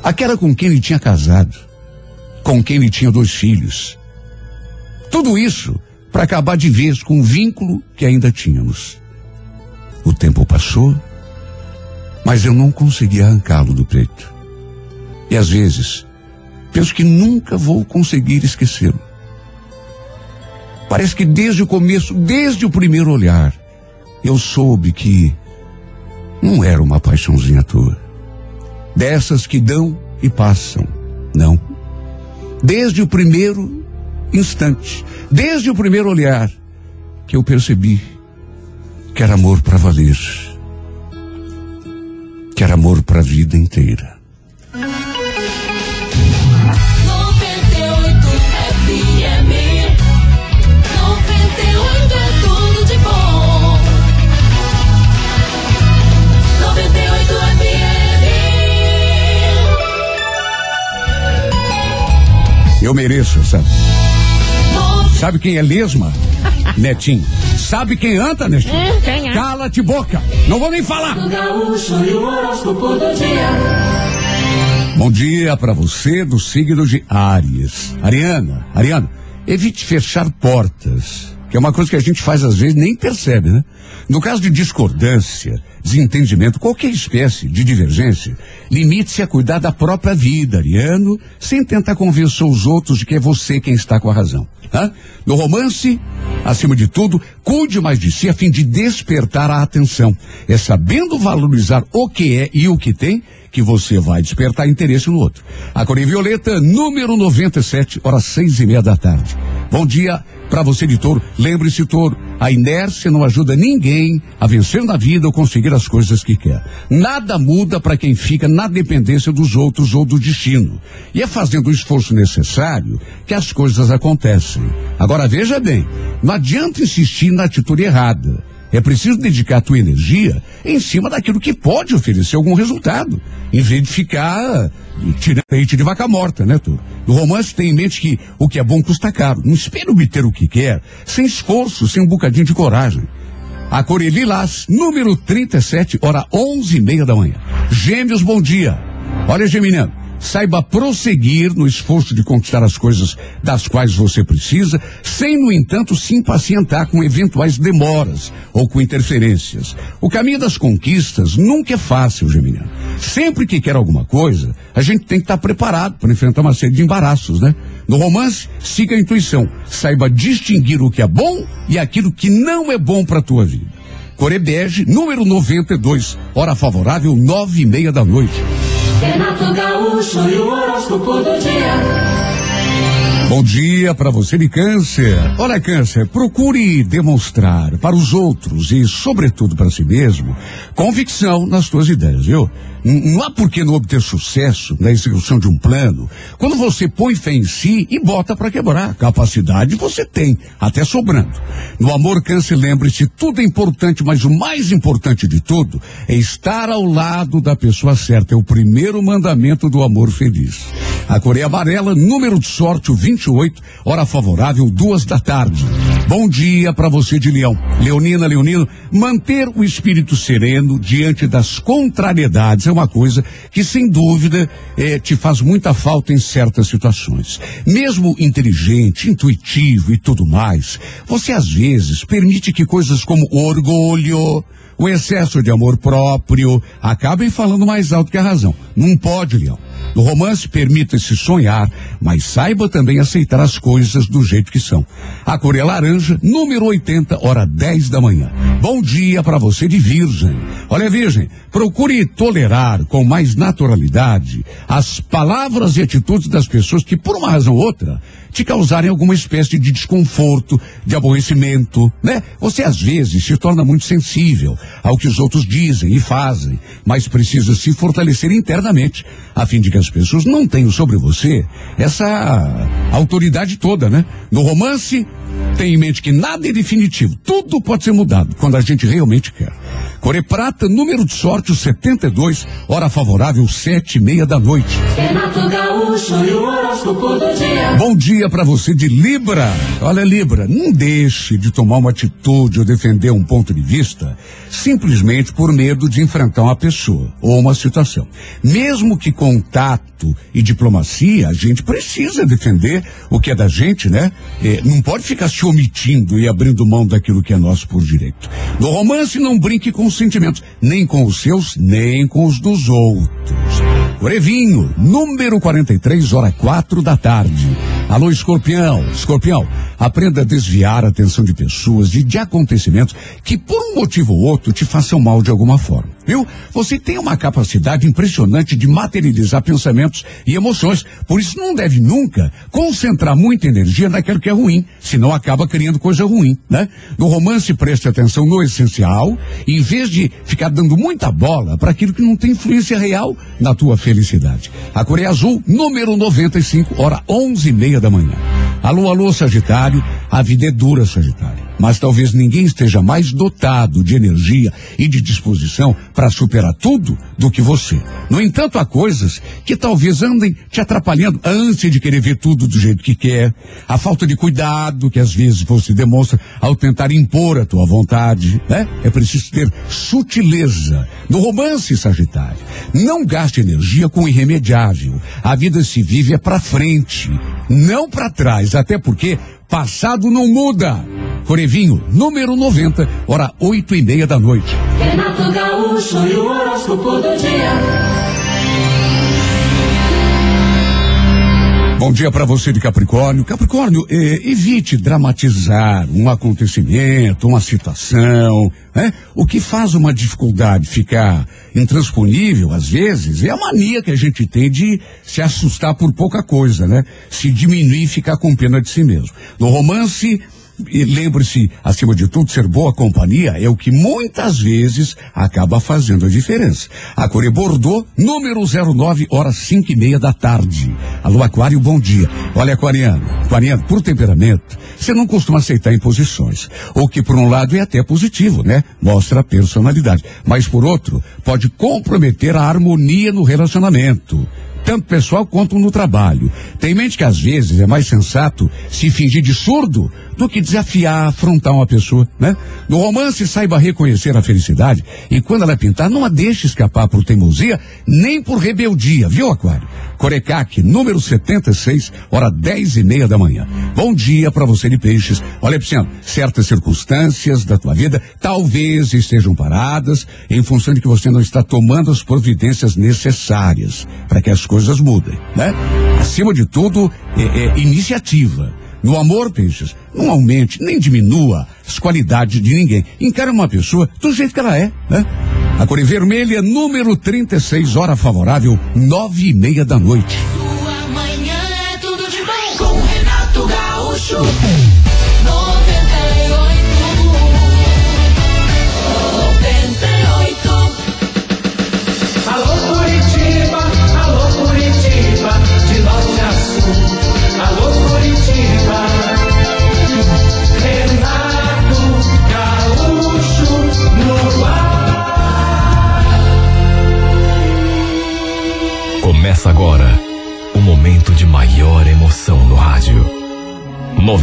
Aquela com quem ele tinha casado. Com quem ele tinha dois filhos. Tudo isso para acabar de vez com o vínculo que ainda tínhamos. O tempo passou, mas eu não consegui arrancá-lo do peito. E às vezes, penso que nunca vou conseguir esquecê-lo. Parece que desde o começo, desde o primeiro olhar, eu soube que não era uma paixãozinha à toa. Dessas que dão e passam. Não. Desde o primeiro instante, desde o primeiro olhar, que eu percebi que era amor para valer. Que era amor para a vida inteira. Eu mereço, sabe? Sabe quem é lesma? Netinho. Sabe quem anda, Netinho? quem é? Cala-te boca. Não vou nem falar. Bom dia para você do signo de Áries. Ariana, Ariana, evite fechar portas, que é uma coisa que a gente faz às vezes nem percebe, né? No caso de discordância, desentendimento, qualquer espécie de divergência, limite-se a cuidar da própria vida, Ariano, sem tentar convencer os outros de que é você quem está com a razão. Hã? No romance, acima de tudo, cuide mais de si a fim de despertar a atenção. É sabendo valorizar o que é e o que tem que você vai despertar interesse no outro. A Corém Violeta, número 97, horas seis e meia da tarde. Bom dia para você de touro. Lembre-se, touro, a inércia não ajuda ninguém a vencer na vida ou conseguir as coisas que quer. Nada muda para quem fica na dependência dos outros ou do destino. E é fazendo o esforço necessário que as coisas acontecem. Agora veja bem, não adianta insistir na atitude errada. É preciso dedicar a tua energia em cima daquilo que pode oferecer algum resultado, em vez de ficar tirando leite de vaca morta, né, tu? No romance tem em mente que o que é bom custa caro. Não espere obter o que quer, sem esforço, sem um bocadinho de coragem. A Cor é Lilás, número 37, hora onze e meia da manhã. Gêmeos, bom dia. Olha, Geminiano, saiba prosseguir no esforço de conquistar as coisas das quais você precisa, sem, no entanto, se impacientar com eventuais demoras ou com interferências. O caminho das conquistas nunca é fácil, Geminiano. Sempre que quer alguma coisa, a gente tem que estar preparado para enfrentar uma série de embaraços, né? No romance, siga a intuição. Saiba distinguir o que é bom e aquilo que não é bom para a tua vida. Corebege, número 92, hora favorável, nove e meia da noite. Renato Gaúcho e o horóscopo do dia. Bom dia para você de câncer. Olha, câncer, procure demonstrar para os outros e, sobretudo, para si mesmo, convicção nas suas ideias, viu? Não há por que não obter sucesso na execução de um plano quando você põe fé em si e bota para quebrar. Capacidade você tem, até sobrando. No amor, câncer, lembre-se, tudo é importante, mas o mais importante de tudo é estar ao lado da pessoa certa. É o primeiro mandamento do amor feliz. A Coreia Amarela, número de sorte, o 28, hora favorável, duas da tarde. Bom dia para você de Leão. Leonina, Leonino, manter o espírito sereno diante das contrariedades é uma coisa que, sem dúvida, eh, te faz muita falta em certas situações. Mesmo inteligente, intuitivo e tudo mais, você às vezes permite que coisas como orgulho, o excesso de amor próprio acabem falando mais alto que a razão. Não pode, Leão. No romance, permita-se sonhar, mas saiba também aceitar as coisas do jeito que são. A cor é laranja, número 80, hora 10 da manhã. Bom dia para você de Virgem. Olha, Virgem, procure tolerar com mais naturalidade as palavras e atitudes das pessoas que, por uma razão ou outra, te causarem alguma espécie de desconforto, de aborrecimento, né? Você às vezes se torna muito sensível ao que os outros dizem e fazem, mas precisa se fortalecer internamente, a fim de que as pessoas não tenham sobre você essa autoridade toda, né? No romance, tenha em mente que nada é definitivo, tudo pode ser mudado quando a gente realmente quer. Core Prata, número de sorte, o 72, hora favorável, sete e meia da noite. Renato Gaúcho e o horóscopo do dia. Bom dia dia para você de Libra. Olha, Libra, não deixe de tomar uma atitude ou defender um ponto de vista simplesmente por medo de enfrentar uma pessoa ou uma situação. Mesmo que contato e diplomacia, a gente precisa defender o que é da gente, né? É, não pode ficar se omitindo e abrindo mão daquilo que é nosso por direito. No romance, não brinque com os sentimentos, nem com os seus, nem com os dos outros. Brevinho, número 43, hora quatro da tarde. Alô, escorpião, escorpião, aprenda a desviar a atenção de pessoas e de acontecimentos que, por um motivo ou outro, te façam mal de alguma forma. Viu? Você tem uma capacidade impressionante de materializar pensamentos e emoções, por isso não deve nunca concentrar muita energia naquilo que é ruim, senão acaba criando coisa ruim, né? No romance, preste atenção no essencial, em vez de ficar dando muita bola para aquilo que não tem influência real na tua felicidade. A Coreia Azul, número 95, hora onze e meia da manhã. Alô, alô, Sagitário, a vida é dura, Sagitário. Mas talvez ninguém esteja mais dotado de energia e de disposição para superar tudo do que você. No entanto, há coisas que talvez andem te atrapalhando antes de querer ver tudo do jeito que quer. A falta de cuidado que às vezes você demonstra ao tentar impor a tua vontade, né? É preciso ter sutileza. No romance, Sagitário, não gaste energia com o irremediável. A vida se vive é para frente, não para trás, até porque passado não muda. Corevinho, número 90, hora oito e meia da noite. Renato Gaúcho e o horóscopo do dia. Bom dia para você de Capricórnio. Capricórnio, eh, evite dramatizar um acontecimento, uma situação, né? O que faz uma dificuldade ficar intransponível, às vezes, é a mania que a gente tem de se assustar por pouca coisa, né? Se diminuir e ficar com pena de si mesmo. No romance, e lembre-se, acima de tudo, ser boa companhia é o que muitas vezes acaba fazendo a diferença. A Core Bordeaux, número 09, horas cinco e meia da tarde. Alô, Aquário, bom dia. Olha, Aquariano, Aquariano, por temperamento, você não costuma aceitar imposições. O que, por um lado, é até positivo, né? Mostra a personalidade. Mas, por outro, pode comprometer a harmonia no relacionamento tanto pessoal quanto no trabalho. Tem em mente que às vezes é mais sensato se fingir de surdo do que desafiar, afrontar uma pessoa, né? No romance, saiba reconhecer a felicidade e quando ela pintar, não a deixe escapar por teimosia nem por rebeldia, viu, Aquário? Corecaque, número 76, hora dez e meia da manhã. Bom dia para você de peixes. Olha, Pisciano, certas circunstâncias da tua vida talvez estejam paradas em função de que você não está tomando as providências necessárias para que as coisas mudem, né? Acima de tudo, é, é iniciativa. No amor, peixes, não aumente nem diminua as qualidades de ninguém. Encara uma pessoa do jeito que ela é, né? A cor vermelha, número 36, hora favorável, nove e meia da noite. Sua manhã é tudo de bom. Com Renato Gaúcho.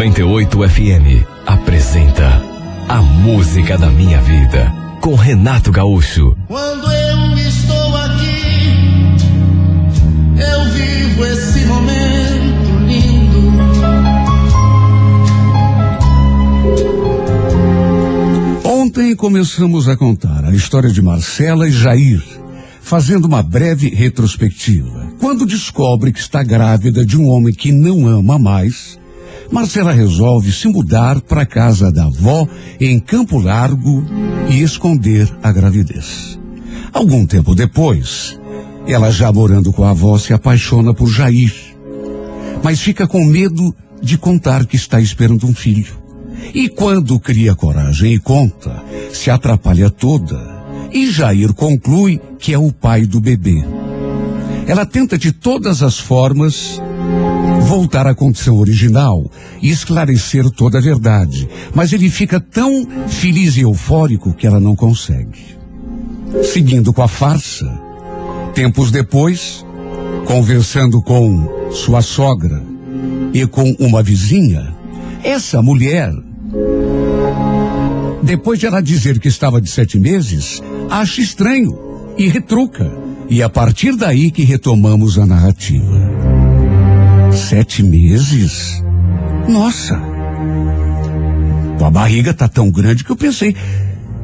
98 FM apresenta A Música da Minha Vida com Renato Gaúcho. Quando eu estou aqui, eu vivo esse momento lindo. Ontem começamos a contar a história de Marcela e Jair, fazendo uma breve retrospectiva. Quando descobre que está grávida de um homem que não ama mais, Marcela resolve se mudar para a casa da avó em Campo Largo e esconder a gravidez. Algum tempo depois, ela já morando com a avó se apaixona por Jair, mas fica com medo de contar que está esperando um filho. E quando cria coragem e conta, se atrapalha toda. E Jair conclui que é o pai do bebê. Ela tenta de todas as formas voltar à condição original e esclarecer toda a verdade. Mas ele fica tão feliz e eufórico que ela não consegue. Seguindo com a farsa, tempos depois, conversando com sua sogra, e com uma vizinha, essa mulher, depois de ela dizer que estava de sete meses, acha estranho e retruca. E a partir daí que retomamos a narrativa. Sete meses? Nossa! Tua barriga tá tão grande que eu pensei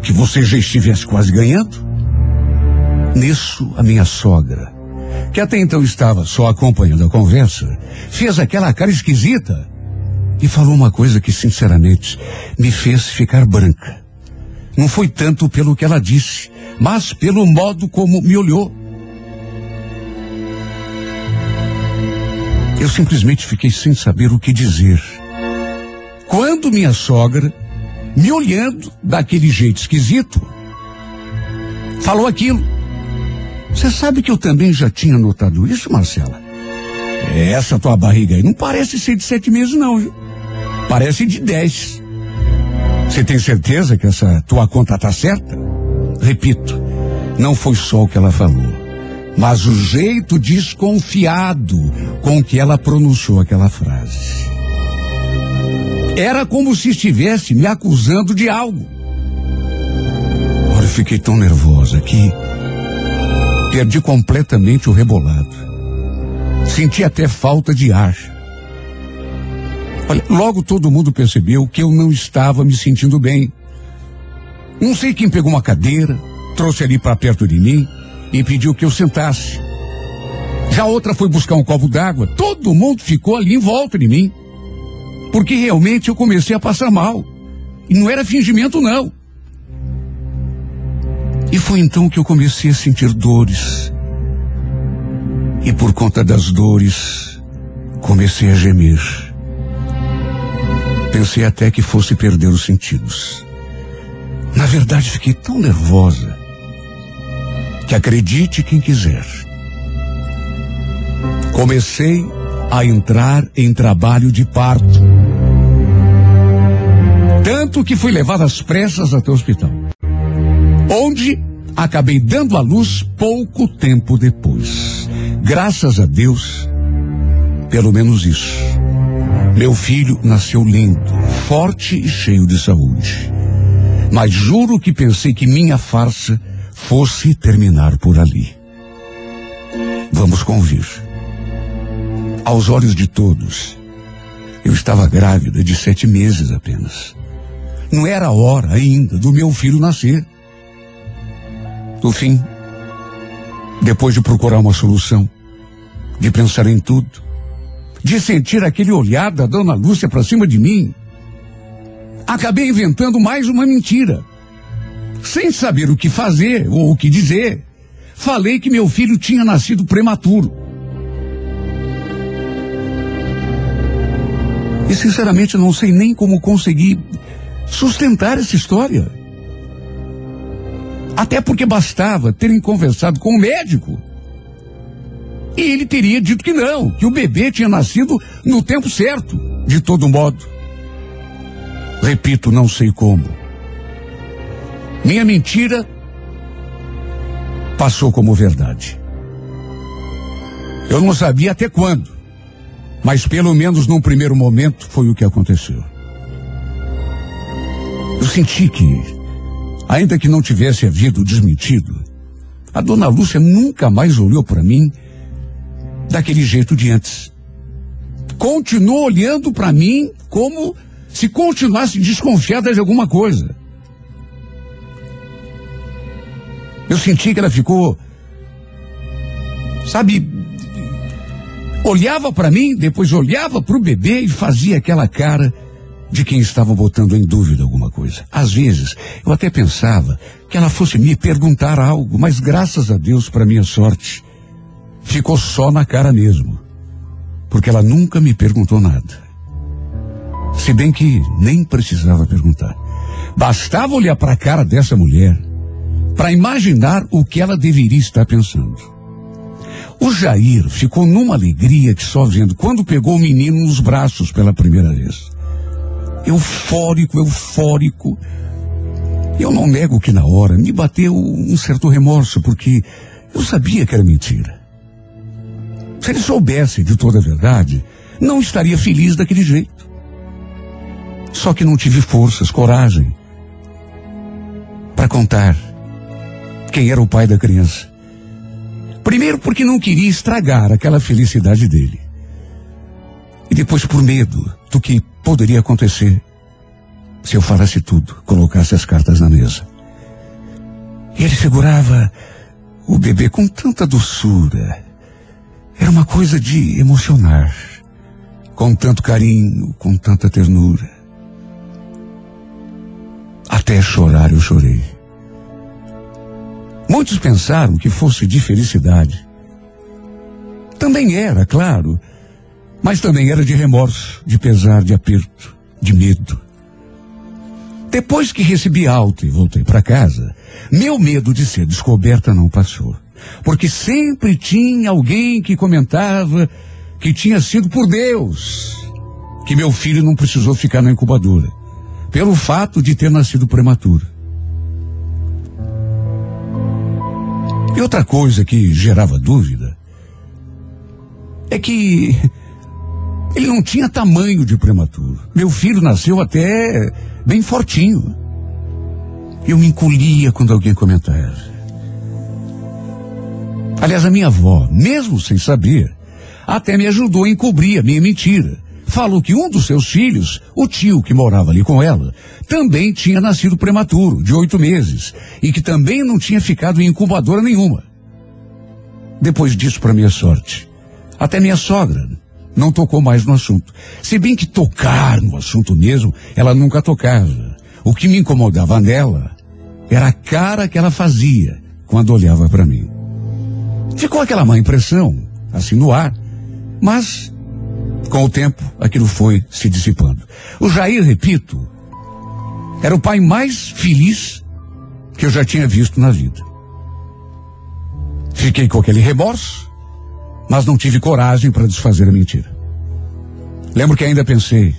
que você já estivesse quase ganhando. Nisso, a minha sogra, que até então estava só acompanhando a conversa, fez aquela cara esquisita e falou uma coisa que, sinceramente, me fez ficar branca. Não foi tanto pelo que ela disse, mas pelo modo como me olhou. Eu simplesmente fiquei sem saber o que dizer. Quando minha sogra, me olhando daquele jeito esquisito, falou aquilo. Você sabe que eu também já tinha notado isso, Marcela? Essa tua barriga aí não parece ser de sete meses, não, viu? Parece de dez. Você tem certeza que essa tua conta tá certa? Repito, não foi só o que ela falou, mas o jeito desconfiado com que ela pronunciou aquela frase. Era como se estivesse me acusando de algo. Ora, eu fiquei tão nervosa que perdi completamente o rebolado. Senti até falta de ar. Olha, logo todo mundo percebeu que eu não estava me sentindo bem. Não sei quem pegou uma cadeira, trouxe ali para perto de mim e pediu que eu sentasse. Já outra foi buscar um copo d'água. Todo mundo ficou ali em volta de mim. Porque realmente eu comecei a passar mal. E não era fingimento, não. E foi então que eu comecei a sentir dores. E por conta das dores, comecei a gemer. Pensei até que fosse perder os sentidos. Na verdade, fiquei tão nervosa que acredite quem quiser. Comecei a entrar em trabalho de parto. Tanto que fui levado às pressas até o hospital. Onde acabei dando à luz pouco tempo depois. Graças a Deus, pelo menos isso. Meu filho nasceu lindo, forte e cheio de saúde. Mas juro que pensei que minha farsa fosse terminar por ali. Vamos convir. Aos olhos de todos, eu estava grávida de sete meses apenas. Não era hora ainda do meu filho nascer. No fim, depois de procurar uma solução, de pensar em tudo, de sentir aquele olhar da dona Lúcia para cima de mim, acabei inventando mais uma mentira. Sem saber o que fazer ou o que dizer, falei que meu filho tinha nascido prematuro. E sinceramente não sei nem como consegui sustentar essa história. Até porque bastava terem conversado com o médico. E ele teria dito que não, que o bebê tinha nascido no tempo certo, de todo modo. Repito, não sei como. Minha mentira passou como verdade. Eu não sabia até quando, mas pelo menos num primeiro momento foi o que aconteceu. Eu senti que, ainda que não tivesse havido desmentido, a dona Lúcia nunca mais olhou para mim daquele jeito de antes. Continuou olhando para mim como se continuasse desconfiada de alguma coisa. Eu senti que ela ficou, sabe, olhava para mim, depois olhava para o bebê e fazia aquela cara de quem estava botando em dúvida alguma coisa. Às vezes, eu até pensava que ela fosse me perguntar algo, mas graças a Deus, para minha sorte, ficou só na cara mesmo. Porque ela nunca me perguntou nada. Se bem que nem precisava perguntar. Bastava olhar para a cara dessa mulher para imaginar o que ela deveria estar pensando. O Jair ficou numa alegria que só vendo quando pegou o menino nos braços pela primeira vez. Eufórico, eufórico. Eu não nego que na hora me bateu um certo remorso, porque eu sabia que era mentira. Se ele soubesse de toda a verdade, não estaria feliz daquele jeito. Só que não tive forças, coragem para contar quem era o pai da criança. Primeiro porque não queria estragar aquela felicidade dele. E depois por medo do que poderia acontecer se eu falasse tudo, colocasse as cartas na mesa. E ele segurava o bebê com tanta doçura. Era uma coisa de emocionar. Com tanto carinho, com tanta ternura. Até chorar eu chorei. Muitos pensaram que fosse de felicidade. Também era, claro, mas também era de remorso, de pesar, de aperto, de medo. Depois que recebi alta e voltei para casa, meu medo de ser descoberta não passou. Porque sempre tinha alguém que comentava que tinha sido por Deus que meu filho não precisou ficar na incubadora, pelo fato de ter nascido prematuro. E outra coisa que gerava dúvida é que ele não tinha tamanho de prematuro. Meu filho nasceu até bem fortinho. Eu me encolhia quando alguém comentava. Aliás, a minha avó, mesmo sem saber, até me ajudou a encobrir a minha mentira. Falou que um dos seus filhos, o tio que morava ali com ela, também tinha nascido prematuro, de oito meses, e que também não tinha ficado em incubadora nenhuma. Depois disso, para minha sorte, até minha sogra não tocou mais no assunto. Se bem que tocar no assunto mesmo, ela nunca tocava. O que me incomodava nela era a cara que ela fazia quando olhava para mim. Ficou aquela má impressão, assim no ar, mas com o tempo aquilo foi se dissipando. O Jair, repito, era o pai mais feliz que eu já tinha visto na vida. Fiquei com aquele remorso, mas não tive coragem para desfazer a mentira. Lembro que ainda pensei,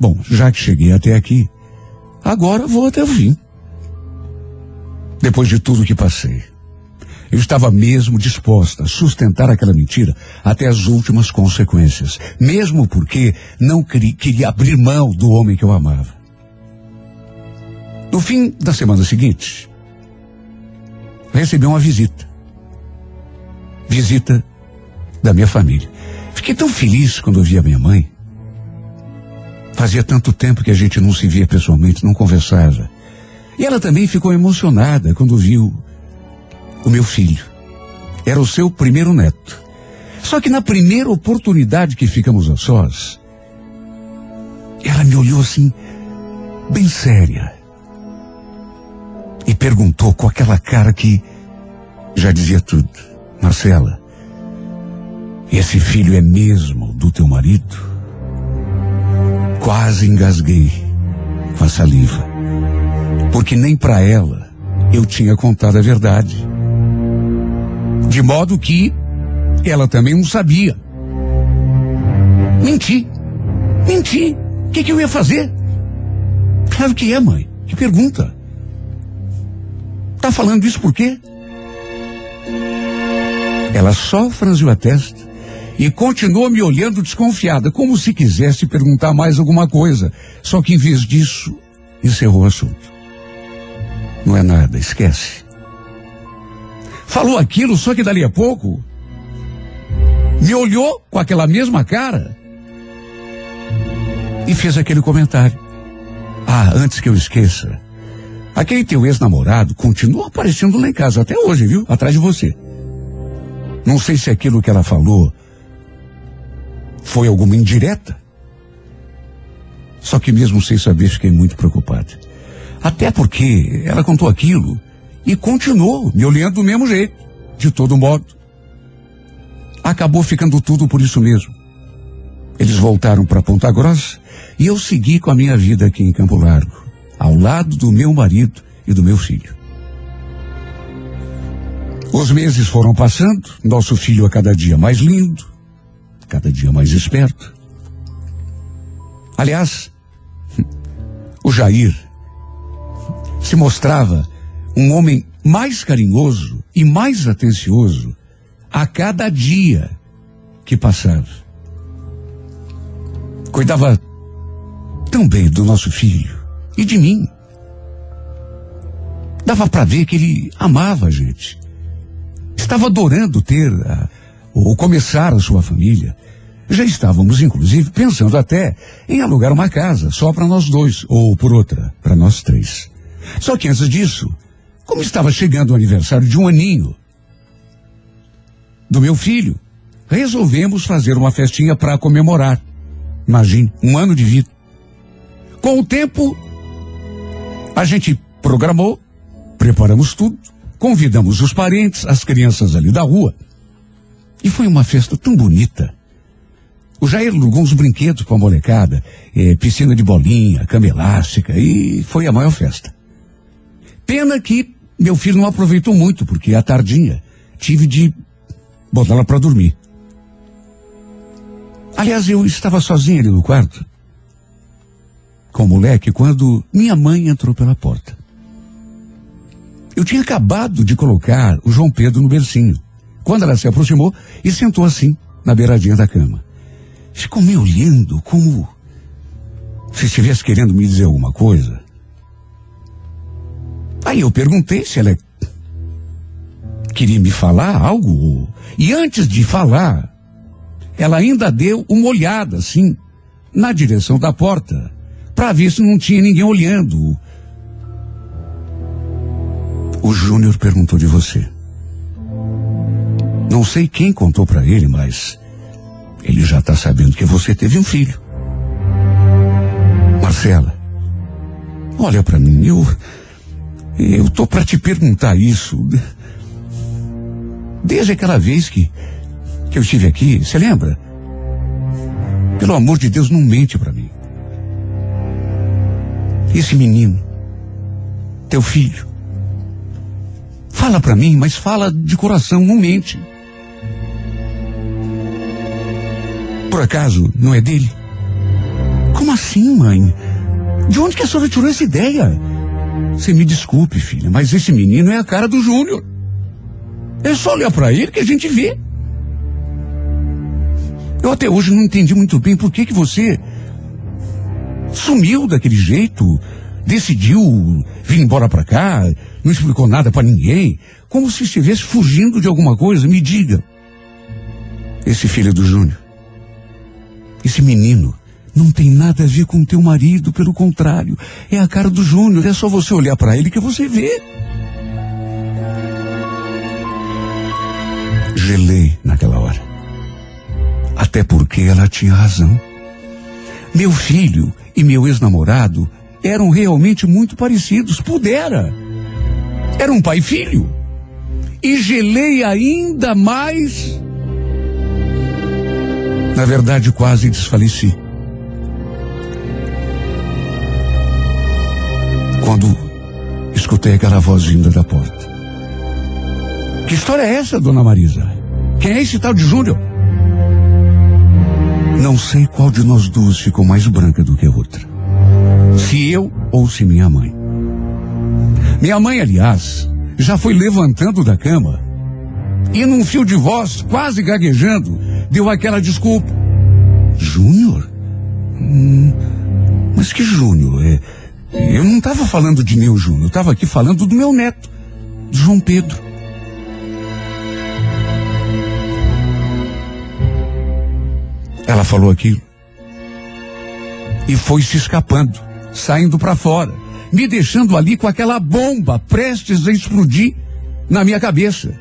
bom, já que cheguei até aqui, agora vou até o fim. Depois de tudo que passei, eu estava mesmo disposta a sustentar aquela mentira até as últimas consequências, mesmo porque não queria, abrir mão do homem que eu amava. No fim da semana seguinte, recebi uma visita. Visita da minha família. Fiquei tão feliz quando vi a minha mãe. Fazia tanto tempo que a gente não se via pessoalmente, não conversava. E ela também ficou emocionada quando viu o meu filho. Era o seu primeiro neto. Só que na primeira oportunidade que ficamos a sós, ela me olhou assim, bem séria, e perguntou com aquela cara que já dizia tudo: Marcela, esse filho é mesmo do teu marido? Quase engasguei com a saliva, porque nem para ela eu tinha contado a verdade. De modo que ela também não sabia. Menti. Menti. O que, que eu ia fazer? Claro que é, mãe. Que pergunta. Tá falando isso por quê? Ela só franziu a testa e continuou me olhando desconfiada, como se quisesse perguntar mais alguma coisa. Só que em vez disso, encerrou o assunto. Não é nada, esquece. Falou aquilo, só que dali a pouco me olhou com aquela mesma cara e fez aquele comentário. Ah, antes que eu esqueça, aquele teu ex-namorado continua aparecendo lá em casa até hoje, viu? Atrás de você. Não sei se aquilo que ela falou foi alguma indireta. Só que mesmo sem saber, fiquei muito preocupado. Até porque ela contou aquilo e continuou me olhando do mesmo jeito, de todo modo. Acabou ficando tudo por isso mesmo. Eles voltaram para Ponta Grossa e eu segui com a minha vida aqui em Campo Largo, ao lado do meu marido e do meu filho. Os meses foram passando, nosso filho a cada dia mais lindo, cada dia mais esperto. Aliás, o Jair se mostrava um homem mais carinhoso e mais atencioso a cada dia que passava. Cuidava tão bem do nosso filho e de mim. Dava para ver que ele amava a gente. Estava adorando ter a, ou começar a sua família. Já estávamos, inclusive, pensando até em alugar uma casa só para nós dois, ou por outra, para nós três. Só que antes disso, como estava chegando o aniversário de um aninho do meu filho, resolvemos fazer uma festinha para comemorar. Imagine, um ano de vida. Com o tempo, a gente programou, preparamos tudo, convidamos os parentes, as crianças ali da rua. E foi uma festa tão bonita. O Jair alugou uns brinquedos com a molecada, eh, piscina de bolinha, cama elástica, e foi a maior festa. Pena que meu filho não aproveitou muito, porque à tardinha tive de botá-la para dormir. Aliás, eu estava sozinho ali no quarto, com o moleque, quando minha mãe entrou pela porta. Eu tinha acabado de colocar o João Pedro no bercinho, quando ela se aproximou e sentou assim, na beiradinha da cama. Ficou me olhando como se estivesse querendo me dizer alguma coisa. Aí eu perguntei se ela queria me falar algo. E antes de falar, ela ainda deu uma olhada, assim, na direção da porta, para ver se não tinha ninguém olhando. O Júnior perguntou de você. Não sei quem contou para ele, mas ele já está sabendo que você teve um filho. Marcela, olha para mim, eu eu tô para te perguntar isso. Desde aquela vez que que eu estive aqui, você lembra? Pelo amor de Deus, não mente para mim. Esse menino, teu filho, fala para mim, mas fala de coração, não mente. Por acaso não é dele? Como assim, mãe? De onde que a senhora tirou essa ideia? Você me desculpe, filha, mas esse menino é a cara do Júnior. É só olhar para ele que a gente vê. Eu até hoje não entendi muito bem por que que você sumiu daquele jeito, decidiu vir embora para cá, não explicou nada para ninguém, como se estivesse fugindo de alguma coisa. Me diga. Esse filho do Júnior, esse menino, não tem nada a ver com teu marido, pelo contrário, é a cara do Júnior, é só você olhar para ele que você vê. Gelei naquela hora. Até porque ela tinha razão. Meu filho e meu ex-namorado eram realmente muito parecidos. Pudera. Era um pai e filho. E gelei ainda mais. Na verdade, quase desfaleci. Quando escutei aquela voz vinda da porta. Que história é essa, dona Marisa? Quem é esse tal de Júnior? Não sei qual de nós duas ficou mais branca do que a outra. Se eu ou se minha mãe. Minha mãe, aliás, já foi levantando da cama e num fio de voz, quase gaguejando, deu aquela desculpa. Júnior? Hum, mas que Júnior? É, eu não estava falando de meu Júnior, eu estava aqui falando do meu neto, João Pedro. Ela falou aquilo. E foi se escapando, saindo para fora, me deixando ali com aquela bomba prestes a explodir na minha cabeça.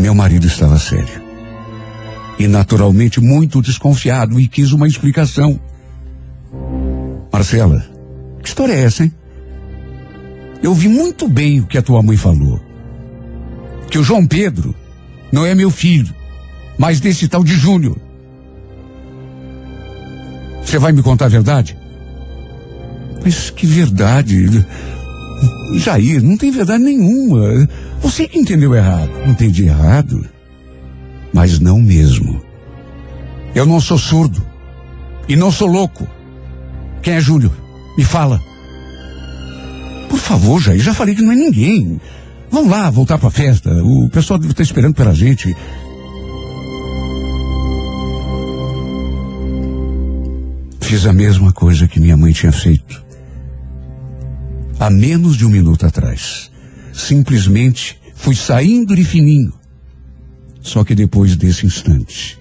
Meu marido estava sério. E naturalmente muito desconfiado e quis uma explicação. Marcela, que história é essa, hein? Eu vi muito bem o que a tua mãe falou. Que o João Pedro não é meu filho mas desse tal de Júnior. Você vai me contar a verdade? Mas que verdade? Jair, não tem verdade nenhuma. Você que entendeu errado. Entendi errado. Mas não mesmo. Eu não sou surdo. E não sou louco. Quem é Júnior? Me fala. Por favor, Jair, já falei que não é ninguém. Vamos lá, voltar para a festa. O pessoal deve estar esperando pela gente. Fiz a mesma coisa que minha mãe tinha feito. Há menos de um minuto atrás. Simplesmente fui saindo de fininho. Só que depois desse instante,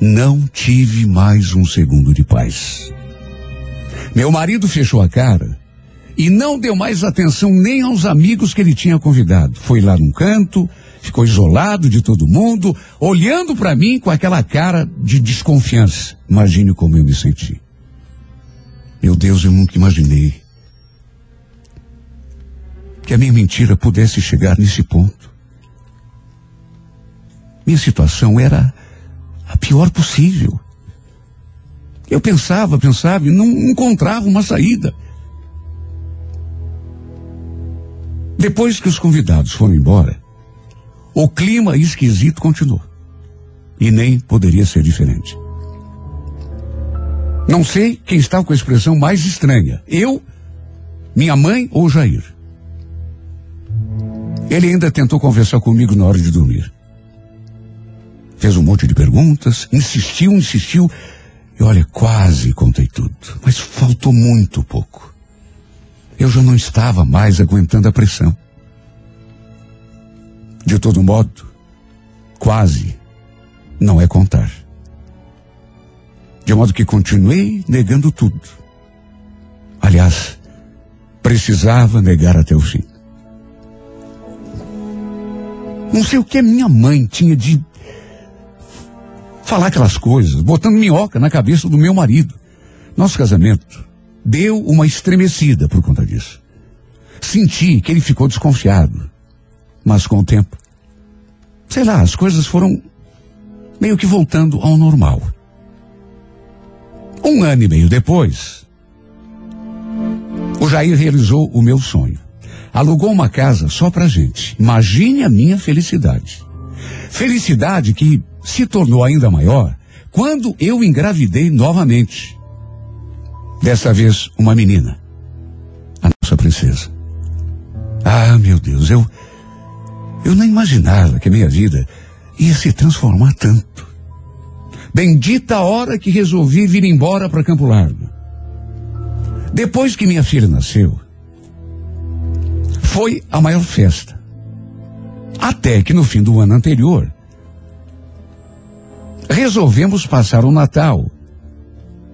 não tive mais um segundo de paz. Meu marido fechou a cara e não deu mais atenção nem aos amigos que ele tinha convidado. Foi lá num canto, ficou isolado de todo mundo, olhando para mim com aquela cara de desconfiança. Imagine como eu me senti. Meu Deus, eu nunca imaginei que a minha mentira pudesse chegar nesse ponto. Minha situação era a pior possível. Eu pensava, pensava e não encontrava uma saída. Depois que os convidados foram embora, o clima esquisito continuou. E nem poderia ser diferente. Não sei quem estava com a expressão mais estranha. Eu, minha mãe ou Jair. Ele ainda tentou conversar comigo na hora de dormir. Fez um monte de perguntas, insistiu, insistiu. E olha, quase contei tudo. Mas faltou muito pouco. Eu já não estava mais aguentando a pressão. De todo modo, quase não é contar. De modo que continuei negando tudo. Aliás, precisava negar até o fim. Não sei o que minha mãe tinha de falar aquelas coisas, botando minhoca na cabeça do meu marido. Nosso casamento deu uma estremecida por conta disso. Senti que ele ficou desconfiado. Mas com o tempo, sei lá, as coisas foram meio que voltando ao normal. Um ano e meio depois, o Jair realizou o meu sonho. Alugou uma casa só pra gente. Imagine a minha felicidade. Felicidade que se tornou ainda maior quando eu engravidei novamente. Dessa vez, uma menina. A nossa princesa. Ah, meu Deus, eu. Eu não imaginava que a minha vida ia se transformar tanto. Bendita a hora que resolvi vir embora para Campo Largo. Depois que minha filha nasceu, foi a maior festa. Até que no fim do ano anterior, resolvemos passar o Natal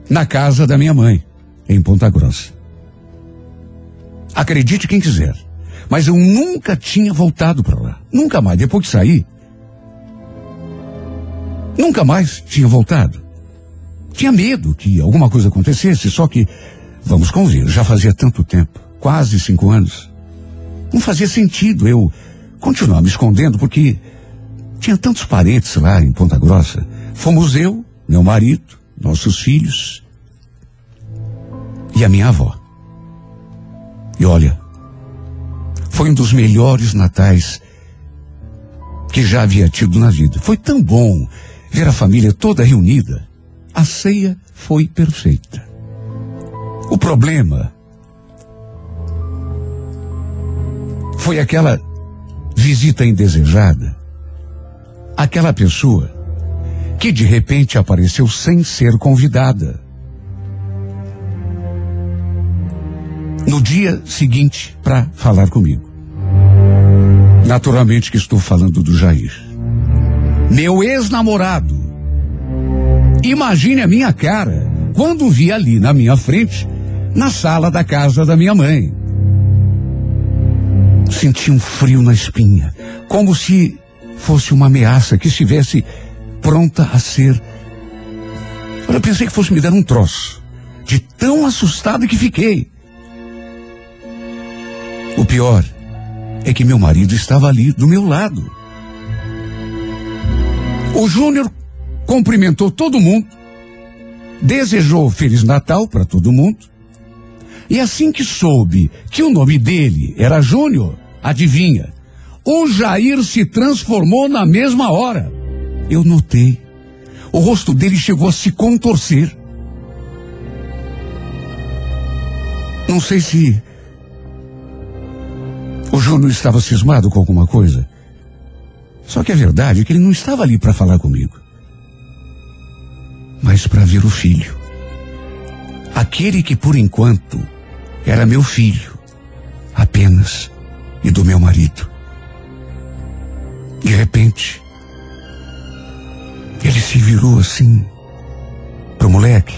na casa da minha mãe, em Ponta Grossa. Acredite quem quiser, mas eu nunca tinha voltado para lá. Nunca mais. Depois que saí, nunca mais tinha voltado. Tinha medo que alguma coisa acontecesse, só que, vamos convir, já fazia tanto tempo quase cinco anos. Não fazia sentido eu continuar me escondendo, porque tinha tantos parentes lá em Ponta Grossa. Fomos eu, meu marido, nossos filhos e a minha avó. E olha, foi um dos melhores natais que já havia tido na vida. Foi tão bom ver a família toda reunida. A ceia foi perfeita. O problema foi aquela visita indesejada. Aquela pessoa que de repente apareceu sem ser convidada. No dia seguinte, para falar comigo. Naturalmente que estou falando do Jair. Meu ex-namorado. Imagine a minha cara quando vi ali na minha frente, na sala da casa da minha mãe. Senti um frio na espinha, como se fosse uma ameaça que estivesse pronta a ser. Eu pensei que fosse me dar um troço, de tão assustado que fiquei. O pior é que meu marido estava ali do meu lado. O Júnior cumprimentou todo mundo, desejou Feliz Natal para todo mundo. E assim que soube que o nome dele era Júnior, adivinha? O Jair se transformou na mesma hora. Eu notei. O rosto dele chegou a se contorcer. Não sei se o Júnior estava cismado com alguma coisa. Só que a verdade é que ele não estava ali para falar comigo, mas para ver o filho. Aquele que por enquanto era meu filho, apenas, e do meu marido. De repente, ele se virou assim pro moleque.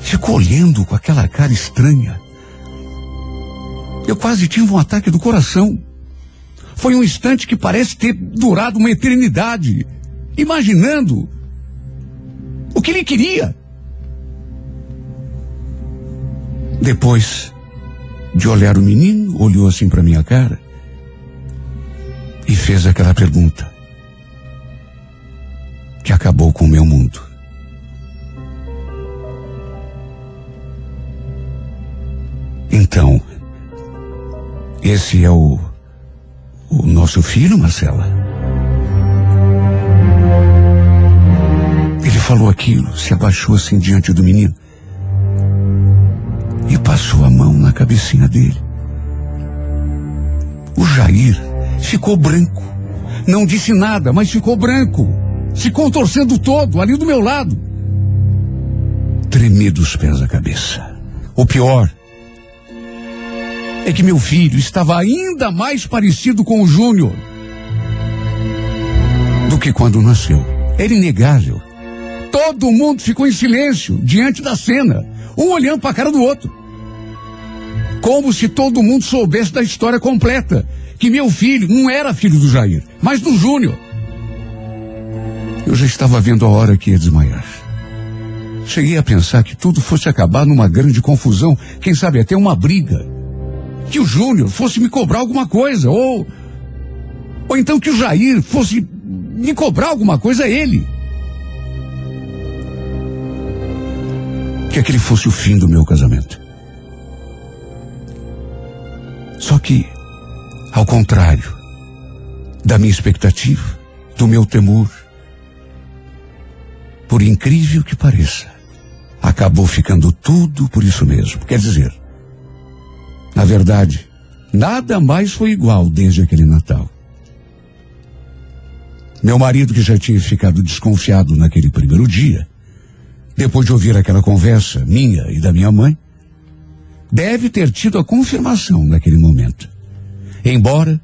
Ficou olhando com aquela cara estranha. Eu quase tive um ataque do coração. Foi um instante que parece ter durado uma eternidade. Imaginando o que ele queria. Depois de olhar o menino, olhou assim para minha cara e fez aquela pergunta que acabou com o meu mundo. Então, esse é o, o nosso filho, Marcela? Ele falou aquilo, se abaixou assim diante do menino e passou a mão na cabecinha dele. O Jair ficou branco. Não disse nada, mas ficou branco. Se contorcendo todo, ali do meu lado. Tremi dos pés à cabeça. O pior é que meu filho estava ainda mais parecido com o Júnior do que quando nasceu. Era inegável. Todo mundo ficou em silêncio diante da cena, um olhando para a cara do outro. Como se todo mundo soubesse da história completa. Que meu filho não era filho do Jair, mas do Júnior. Eu já estava vendo a hora que ia desmaiar. Cheguei a pensar que tudo fosse acabar numa grande confusão, quem sabe até uma briga. Que o Júnior fosse me cobrar alguma coisa, ou. Ou então que o Jair fosse me cobrar alguma coisa ele. Que aquele fosse o fim do meu casamento. Só que, ao contrário da minha expectativa, do meu temor, por incrível que pareça, acabou ficando tudo por isso mesmo. Quer dizer, na verdade, nada mais foi igual desde aquele Natal. Meu marido, que já tinha ficado desconfiado naquele primeiro dia, depois de ouvir aquela conversa minha e da minha mãe, deve ter tido a confirmação naquele momento. Embora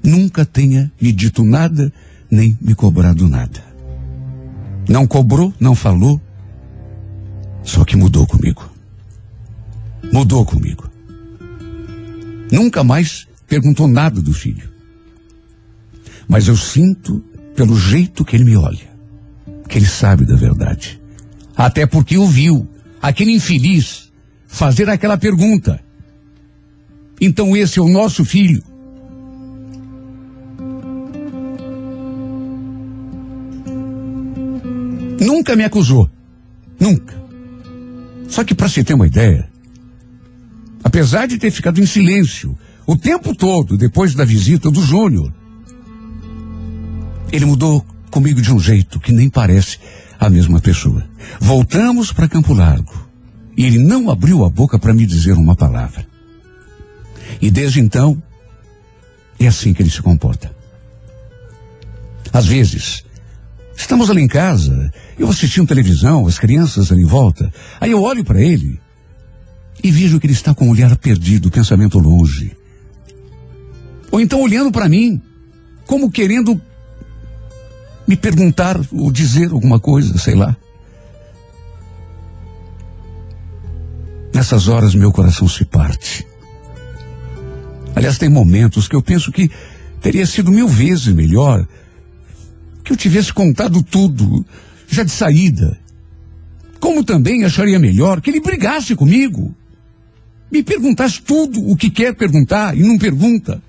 nunca tenha me dito nada, nem me cobrado nada. Não cobrou, não falou, só que mudou comigo. Mudou comigo. Nunca mais perguntou nada do filho. Mas eu sinto pelo jeito que ele me olha, que ele sabe da verdade. Até porque ouviu aquele infeliz fazer aquela pergunta. Então esse é o nosso filho. Nunca me acusou. Nunca. Só que para se ter uma ideia, apesar de ter ficado em silêncio o tempo todo depois da visita do Júnior, ele mudou comigo de um jeito que nem parece a mesma pessoa. Voltamos para Campo Largo e ele não abriu a boca para me dizer uma palavra. E desde então, é assim que ele se comporta. Às vezes, estamos ali em casa, eu assistindo televisão, as crianças ali em volta, aí eu olho para ele e vejo que ele está com o olhar perdido, o pensamento longe. Ou então olhando para mim, como querendo me perguntar ou dizer alguma coisa, sei lá. Nessas horas meu coração se parte. Aliás, tem momentos que eu penso que teria sido mil vezes melhor que eu tivesse contado tudo, já de saída. Como também acharia melhor que ele brigasse comigo. Me perguntasse tudo o que quer perguntar e não pergunta.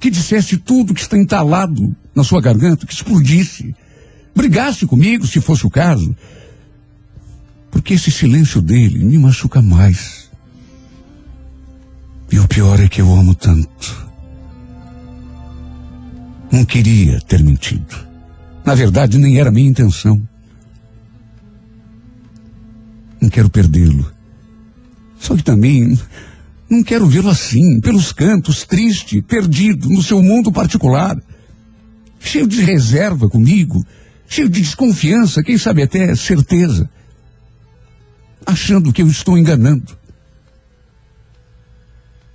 Que dissesse tudo que está entalado na sua garganta, que explodisse. Brigasse comigo, se fosse o caso. Porque esse silêncio dele me machuca mais. E o pior é que eu amo tanto. Não queria ter mentido. Na verdade, nem era minha intenção. Não quero perdê-lo. Só que também não quero vê-lo assim, pelos cantos, triste, perdido, no seu mundo particular. Cheio de reserva comigo, cheio de desconfiança, quem sabe até certeza. achando que eu estou enganando.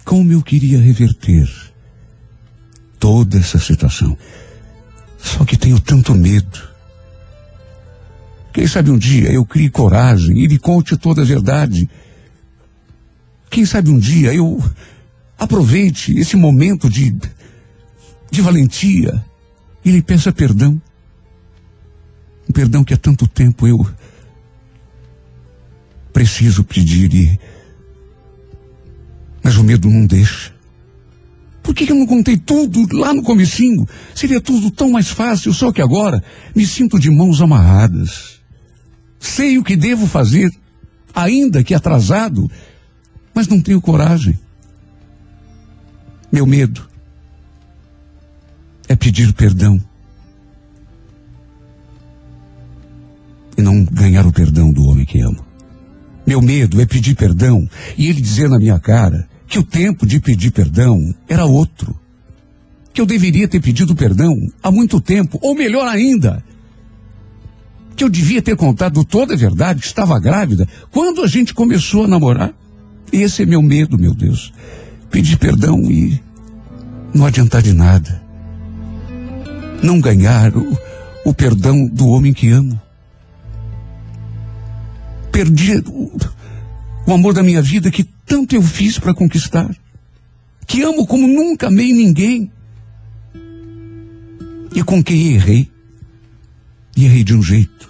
Como eu queria reverter toda essa situação. Só que tenho tanto medo. Quem sabe um dia eu crie coragem e lhe conte toda a verdade. Quem sabe um dia eu aproveite esse momento de, de valentia e lhe peça perdão. Um perdão que há tanto tempo eu preciso pedir e. Mas o medo não deixa. Por que, que eu não contei tudo lá no comecinho? Seria tudo tão mais fácil, só que agora me sinto de mãos amarradas. Sei o que devo fazer, ainda que atrasado, mas não tenho coragem. Meu medo é pedir perdão. E não ganhar o perdão do homem que amo. Meu medo é pedir perdão e ele dizer na minha cara que o tempo de pedir perdão era outro. Que eu deveria ter pedido perdão há muito tempo, ou melhor ainda, que eu devia ter contado toda a verdade, que estava grávida, quando a gente começou a namorar. Esse é meu medo, meu Deus. Pedir perdão e não adiantar de nada. Não ganhar o, o perdão do homem que amo. Perdi o, o amor da minha vida que tanto eu fiz para conquistar. Que amo como nunca amei ninguém. E com quem errei. E errei de um jeito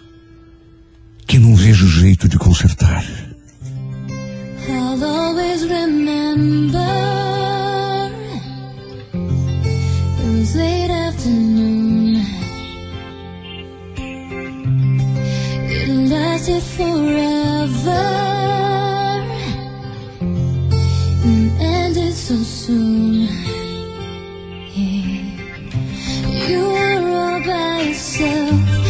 que não vejo jeito de consertar. I'll always remember late. It lasted forever and ended so soon. You were all by yourself,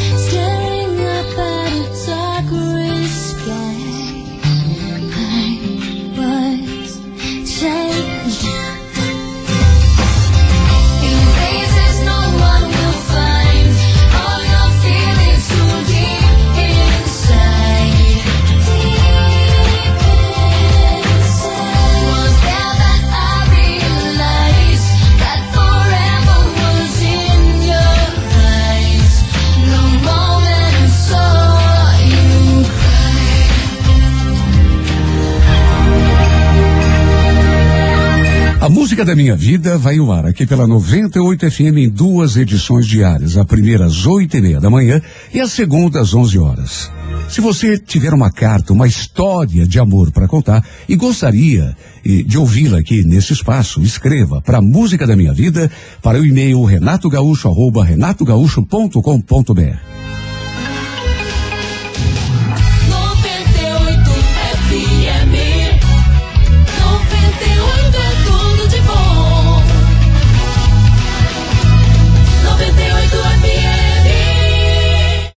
A música da minha vida vai ao ar aqui pela 98 FM em duas edições diárias. A primeira às oito e meia da manhã e a segunda às 11 horas. Se você tiver uma carta, uma história de amor para contar e gostaria eh, de ouvi-la aqui nesse espaço, escreva para a Música da Minha Vida para o e-mail renatogaúcho arroba renatogaúcho.com.br.